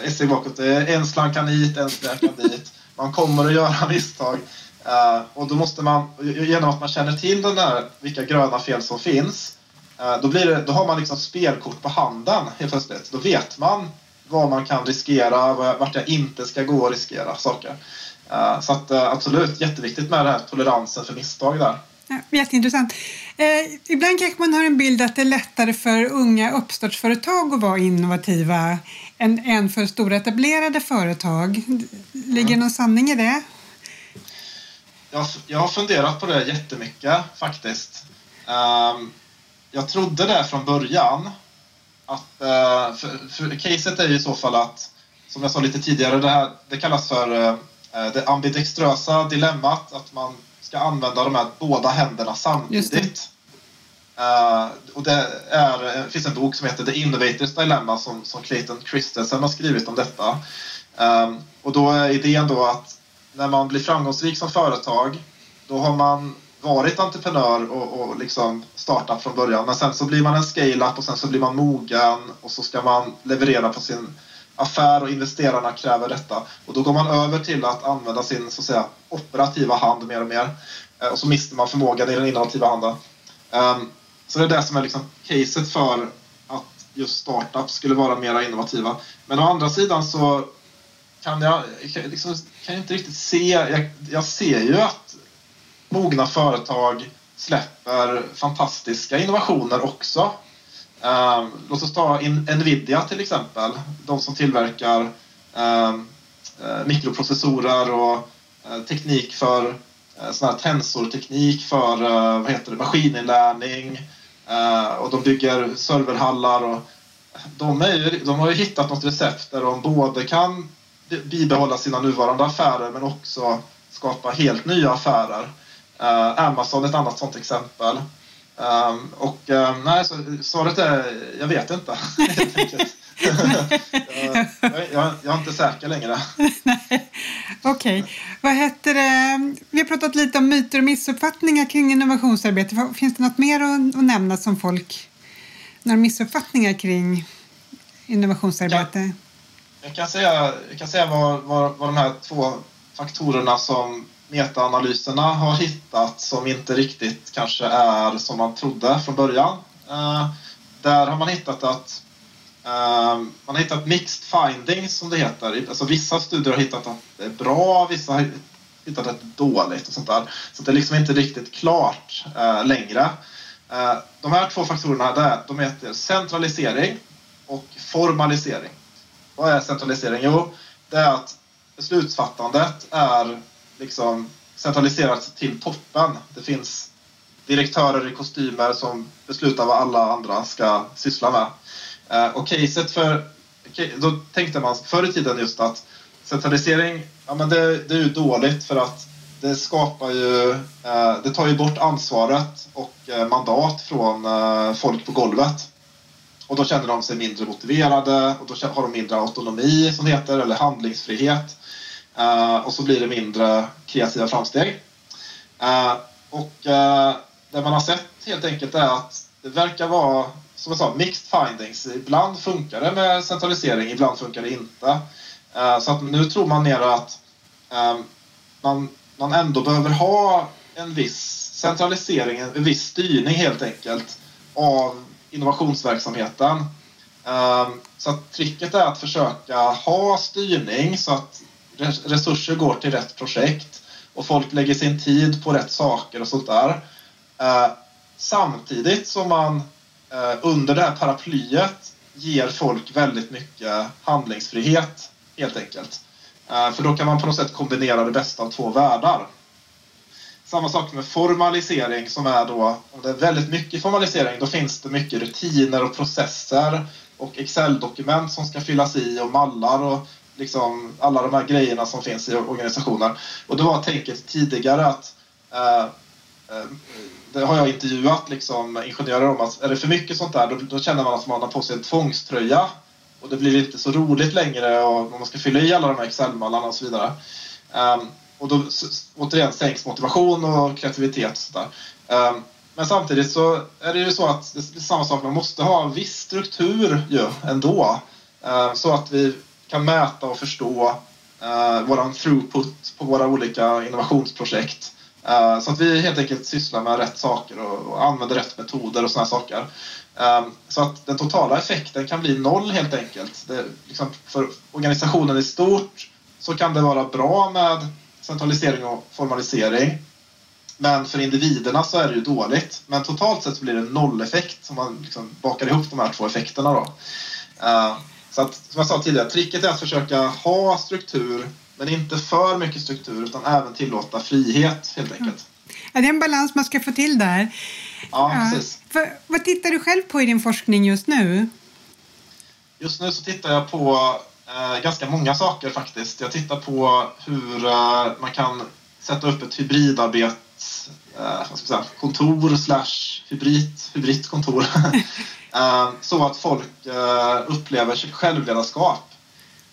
Eh, steg bakåt. Eh, en slank kan hit, en slank kan dit. Man kommer att göra misstag. Eh, och då måste man, genom att man känner till den där, vilka gröna fel som finns, då, blir det, då har man liksom spelkort på handen helt plötsligt. Då vet man vad man kan riskera, vart jag inte ska gå och riskera saker. Så att, absolut, jätteviktigt med den här toleransen för misstag där. Ja, jätteintressant. Eh, ibland kanske man har en bild att det är lättare för unga uppstartsföretag att vara innovativa än, än för stora etablerade företag. Ligger mm. någon sanning i det? Jag, jag har funderat på det jättemycket faktiskt. Um, jag trodde det från början. Att, uh, för, för caset är ju i så fall att, som jag sa lite tidigare, det, här, det kallas för uh, det ambidextrösa dilemmat. Att man ska använda de här båda händerna samtidigt. Uh, och det, är, det finns en bok som heter The Innovators Dilemma som, som Clayton Christensen har skrivit om detta. Um, och då är idén då att när man blir framgångsrik som företag då har man varit entreprenör och, och liksom startat från början men sen så blir man en scale-up och sen så blir man mogen och så ska man leverera på sin affär och investerarna kräver detta. Och då går man över till att använda sin så att säga, operativa hand mer och mer. Eh, och så mister man förmågan i den innovativa handen. Um, så det är det som är liksom caset för att just startups skulle vara mer innovativa. Men å andra sidan så kan jag, liksom, kan jag inte riktigt se, jag, jag ser ju att mogna företag släpper fantastiska innovationer också. Um, låt oss ta in Nvidia till exempel. De som tillverkar uh, mikroprocessorer och uh, teknik för uh, sån här tensorteknik för vad heter det, maskininlärning. Eh, och de bygger serverhallar. Och de, är ju, de har ju hittat något recept där de både kan bibehålla sina nuvarande affärer men också skapa helt nya affärer. Eh, Amazon är ett annat sådant exempel. Um, och um, nej, så, svaret är jag vet inte. helt enkelt jag, jag, jag, är inte säker längre. Okej. Okay. Vad heter det? Vi har pratat lite om myter och missuppfattningar kring innovationsarbete. Finns det något mer att, att nämna som folk, några missuppfattningar kring innovationsarbete? Jag, jag kan säga, jag kan säga vad, vad, vad de här två faktorerna som metaanalyserna har hittat som inte riktigt kanske är som man trodde från början. Uh, där har man hittat att Ehm, man har hittat mixed findings som det heter. Alltså vissa studier har hittat att det är bra, vissa har hittat att det är dåligt och sånt där. Så det är liksom inte riktigt klart uh, längre. Eh, de här två faktorerna där, de heter centralisering och formalisering. Vad är centralisering? Jo, det är att beslutsfattandet är liksom centraliserat till toppen. Det finns direktörer i kostymer som beslutar vad alla andra ska syssla med. Eh, och caset för... Då tänkte man förr i tiden just att centralisering, ja men det, det är ju dåligt för att det skapar ju... Eh, det tar ju bort ansvaret och eh, mandat från eh, folk på golvet. Och då känner de sig mindre motiverade och då har de mindre autonomi som det heter, eller handlingsfrihet. Eh, och så blir det mindre kreativa framsteg. Eh, och det man har sett helt enkelt är att det verkar vara, som jag sa, mixed findings. Ibland funkar det med centralisering, ibland funkar det inte. Eh, så att nu tror man mer att ehm, man, man ändå behöver ha en viss centralisering, en viss styrning helt enkelt av innovationsverksamheten. Ehm, så att tricket är att försöka ha styrning så att resurser går till rätt projekt och folk lägger sin tid på rätt saker och sånt där. Eh, samtidigt som man Eh, under det här paraplyet ger folk väldigt mycket handlingsfrihet helt enkelt. Eh, för då kan man på något sätt kombinera det bästa av två världar. Samma sak med formalisering som är då, om det är väldigt mycket formalisering, då finns det mycket rutiner och processer och Excel-dokument som ska fyllas i och mallar och liksom alla de här grejerna som finns i organisationen. Och det var tänket tidigare att eh, eh, det har jag intervjuat liksom, ingenjörer om att är det för mycket sånt där då, då känner man att man har på sig en tvångströja och det blir inte så roligt längre och man ska fylla i alla de här Excel-mallarna och så vidare. Um, och då återigen sänks motivation och kreativitet och sådär. Um, ehm, men samtidigt så är det ju så att det är samma sak, man måste ha en viss struktur ju ändå. Uh, så att vi kan mäta och förstå uh, våran throughput på våra olika innovationsprojekt. Uh, så att vi helt enkelt sysslar med rätt saker och, och använder rätt metoder och sådana saker. Um, så att den totala effekten kan bli noll helt enkelt. Det, liksom, för organisationen i stort så kan det vara bra med centralisering och formalisering. Men för individerna så är det ju dåligt. Men totalt sett så blir det en nolleffekt om man liksom bakar ihop de här två effekterna. Då. Uh, så att, som jag sa tidigare, tricket är att försöka ha struktur men inte för mycket struktur utan även tillåta frihet helt enkelt. Ja, det är en balans man ska få till där. Ja, ja. precis. För, vad tittar du själv på i din forskning just nu? Just nu så tittar jag på eh, ganska många saker faktiskt. Jag tittar på hur eh, man kan sätta upp ett hybridarbets eh, vad ska säga, kontor slash hybrid, hybridkontor. eh, så att folk eh, upplever självledarskap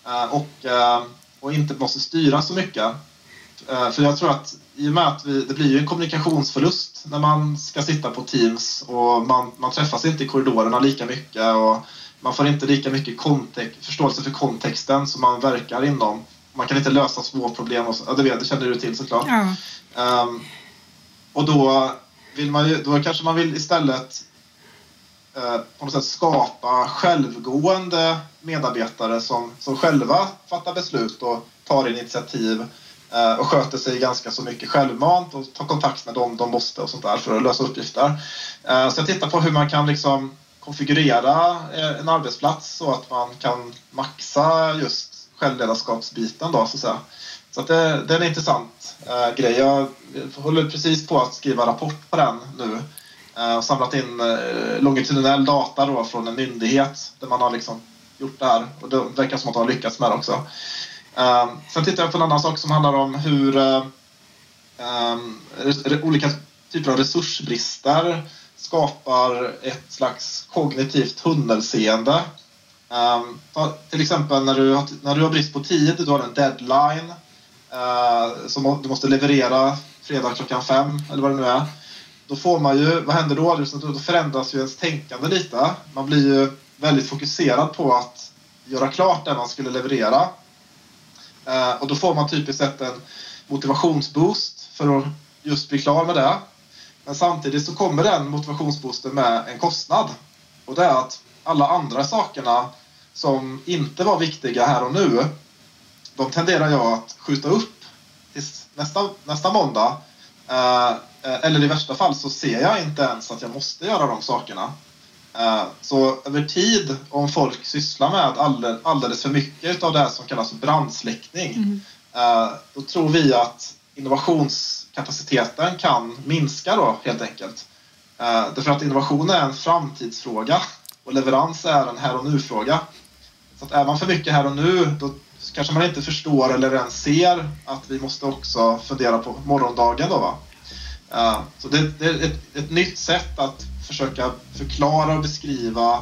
eh, och, och inte måste styra så mycket. Eh, för jag tror att i och med att vi, det blir ju en kommunikationsförlust när man ska sitta på Teams och man, man träffas inte i korridorerna lika mycket och man får inte lika mycket förståelse för kontexten som man verkar inom. Man kan inte lösa små problem. Och så, ja, det, vet, det känner du till såklart. Ja. Um, och då, vill man ju, då kanske man vill istället Eh, på något sätt skapa självgående medarbetare som, som själva fattar beslut och tar initiativ eh, och sköter sig ganska så mycket självmant och tar kontakt med dem de måste och sånt där för att lösa uppgifter. Eh, så jag tittar på hur man kan liksom konfigurera en arbetsplats så att man kan maxa just självledarskapsbiten då så att säga. Så att det, det är en intressant grej. Jag håller precis på att skriva rapport på den nu. Eh, och samlat in eh, longitudinell data då från en myndighet där man har liksom gjort det här. Och det verkar som att de har lyckats med det också. Eh, sen tittar jag på en annan sak som handlar om hur ehm, olika typer av resursbrister skapar ett slags kognitivt tunnelseende ehm, till exempel när du, har, när du har brist på tid, du har en deadline som du måste leverera fredag klockan fem eller vad det nu är. Då får man ju, vad händer då? Då förändras ju ens tänkande lite. Man blir ju väldigt fokuserad på att göra klart det man skulle leverera. Eh, och då får man typiskt sett en motivationsboost för att just bli klar med det. Men samtidigt så kommer den motivationsboosten med en kostnad. Och det är att alla andra sakerna som inte var viktiga här och nu, de tenderar jag att skjuta upp tills nästa, nästa måndag. Eh, eh, eller i värsta fall så ser jag inte ens att jag måste göra de sakerna. Eh, så över tid, om folk sysslar med alldeles, för mycket av det här som kallas brandsläckning, mm. då tror vi att innovationskapaciteten kan minska då helt enkelt. Därför att innovation är en framtidsfråga och leverans är en här och nu-fråga. Så att är man för mycket här och nu då kanske man inte förstår eller ens ser att vi måste också fundera på morgondagen. Då, va? Uh, så det, det är ett, ett, nytt sätt att försöka förklara och beskriva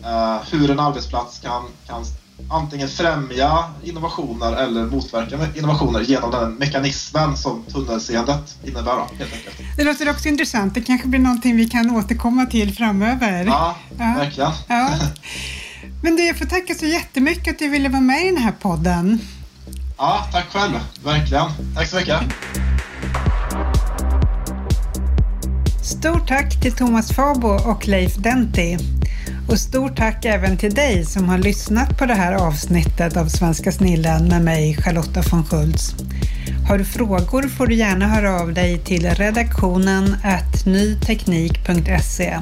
uh, hur en arbetsplats kan, kan antingen främja innovationer eller motverka innovationer genom den mekanismen som tunnelseendet innebär. Då, helt enkelt. Det låter också intressant. Det kanske blir någonting vi kan återkomma till framöver. Ja, ja. verkligen. Ja. Men du, jag får tacka så jättemycket att du ville vara med i den här podden. Ja, tack själv. Verkligen. Tack så mycket. Stort tack till Thomas Fabo och Leif Denti. Och stort tack även till dig som har lyssnat på det här avsnittet av Svenska snillen med mig, Charlotta von Schultz. Har du frågor får du gärna höra av dig till redaktionen nyteknik.se.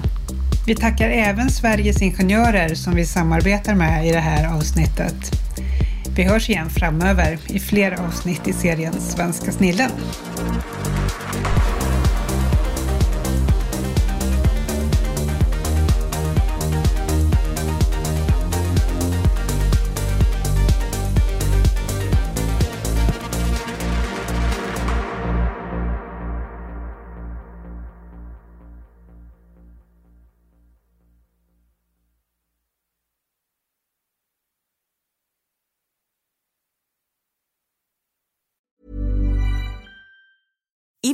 Vi tackar även Sveriges Ingenjörer som vi samarbetar med i det här avsnittet. Vi hörs igen framöver i fler avsnitt i serien Svenska snillen.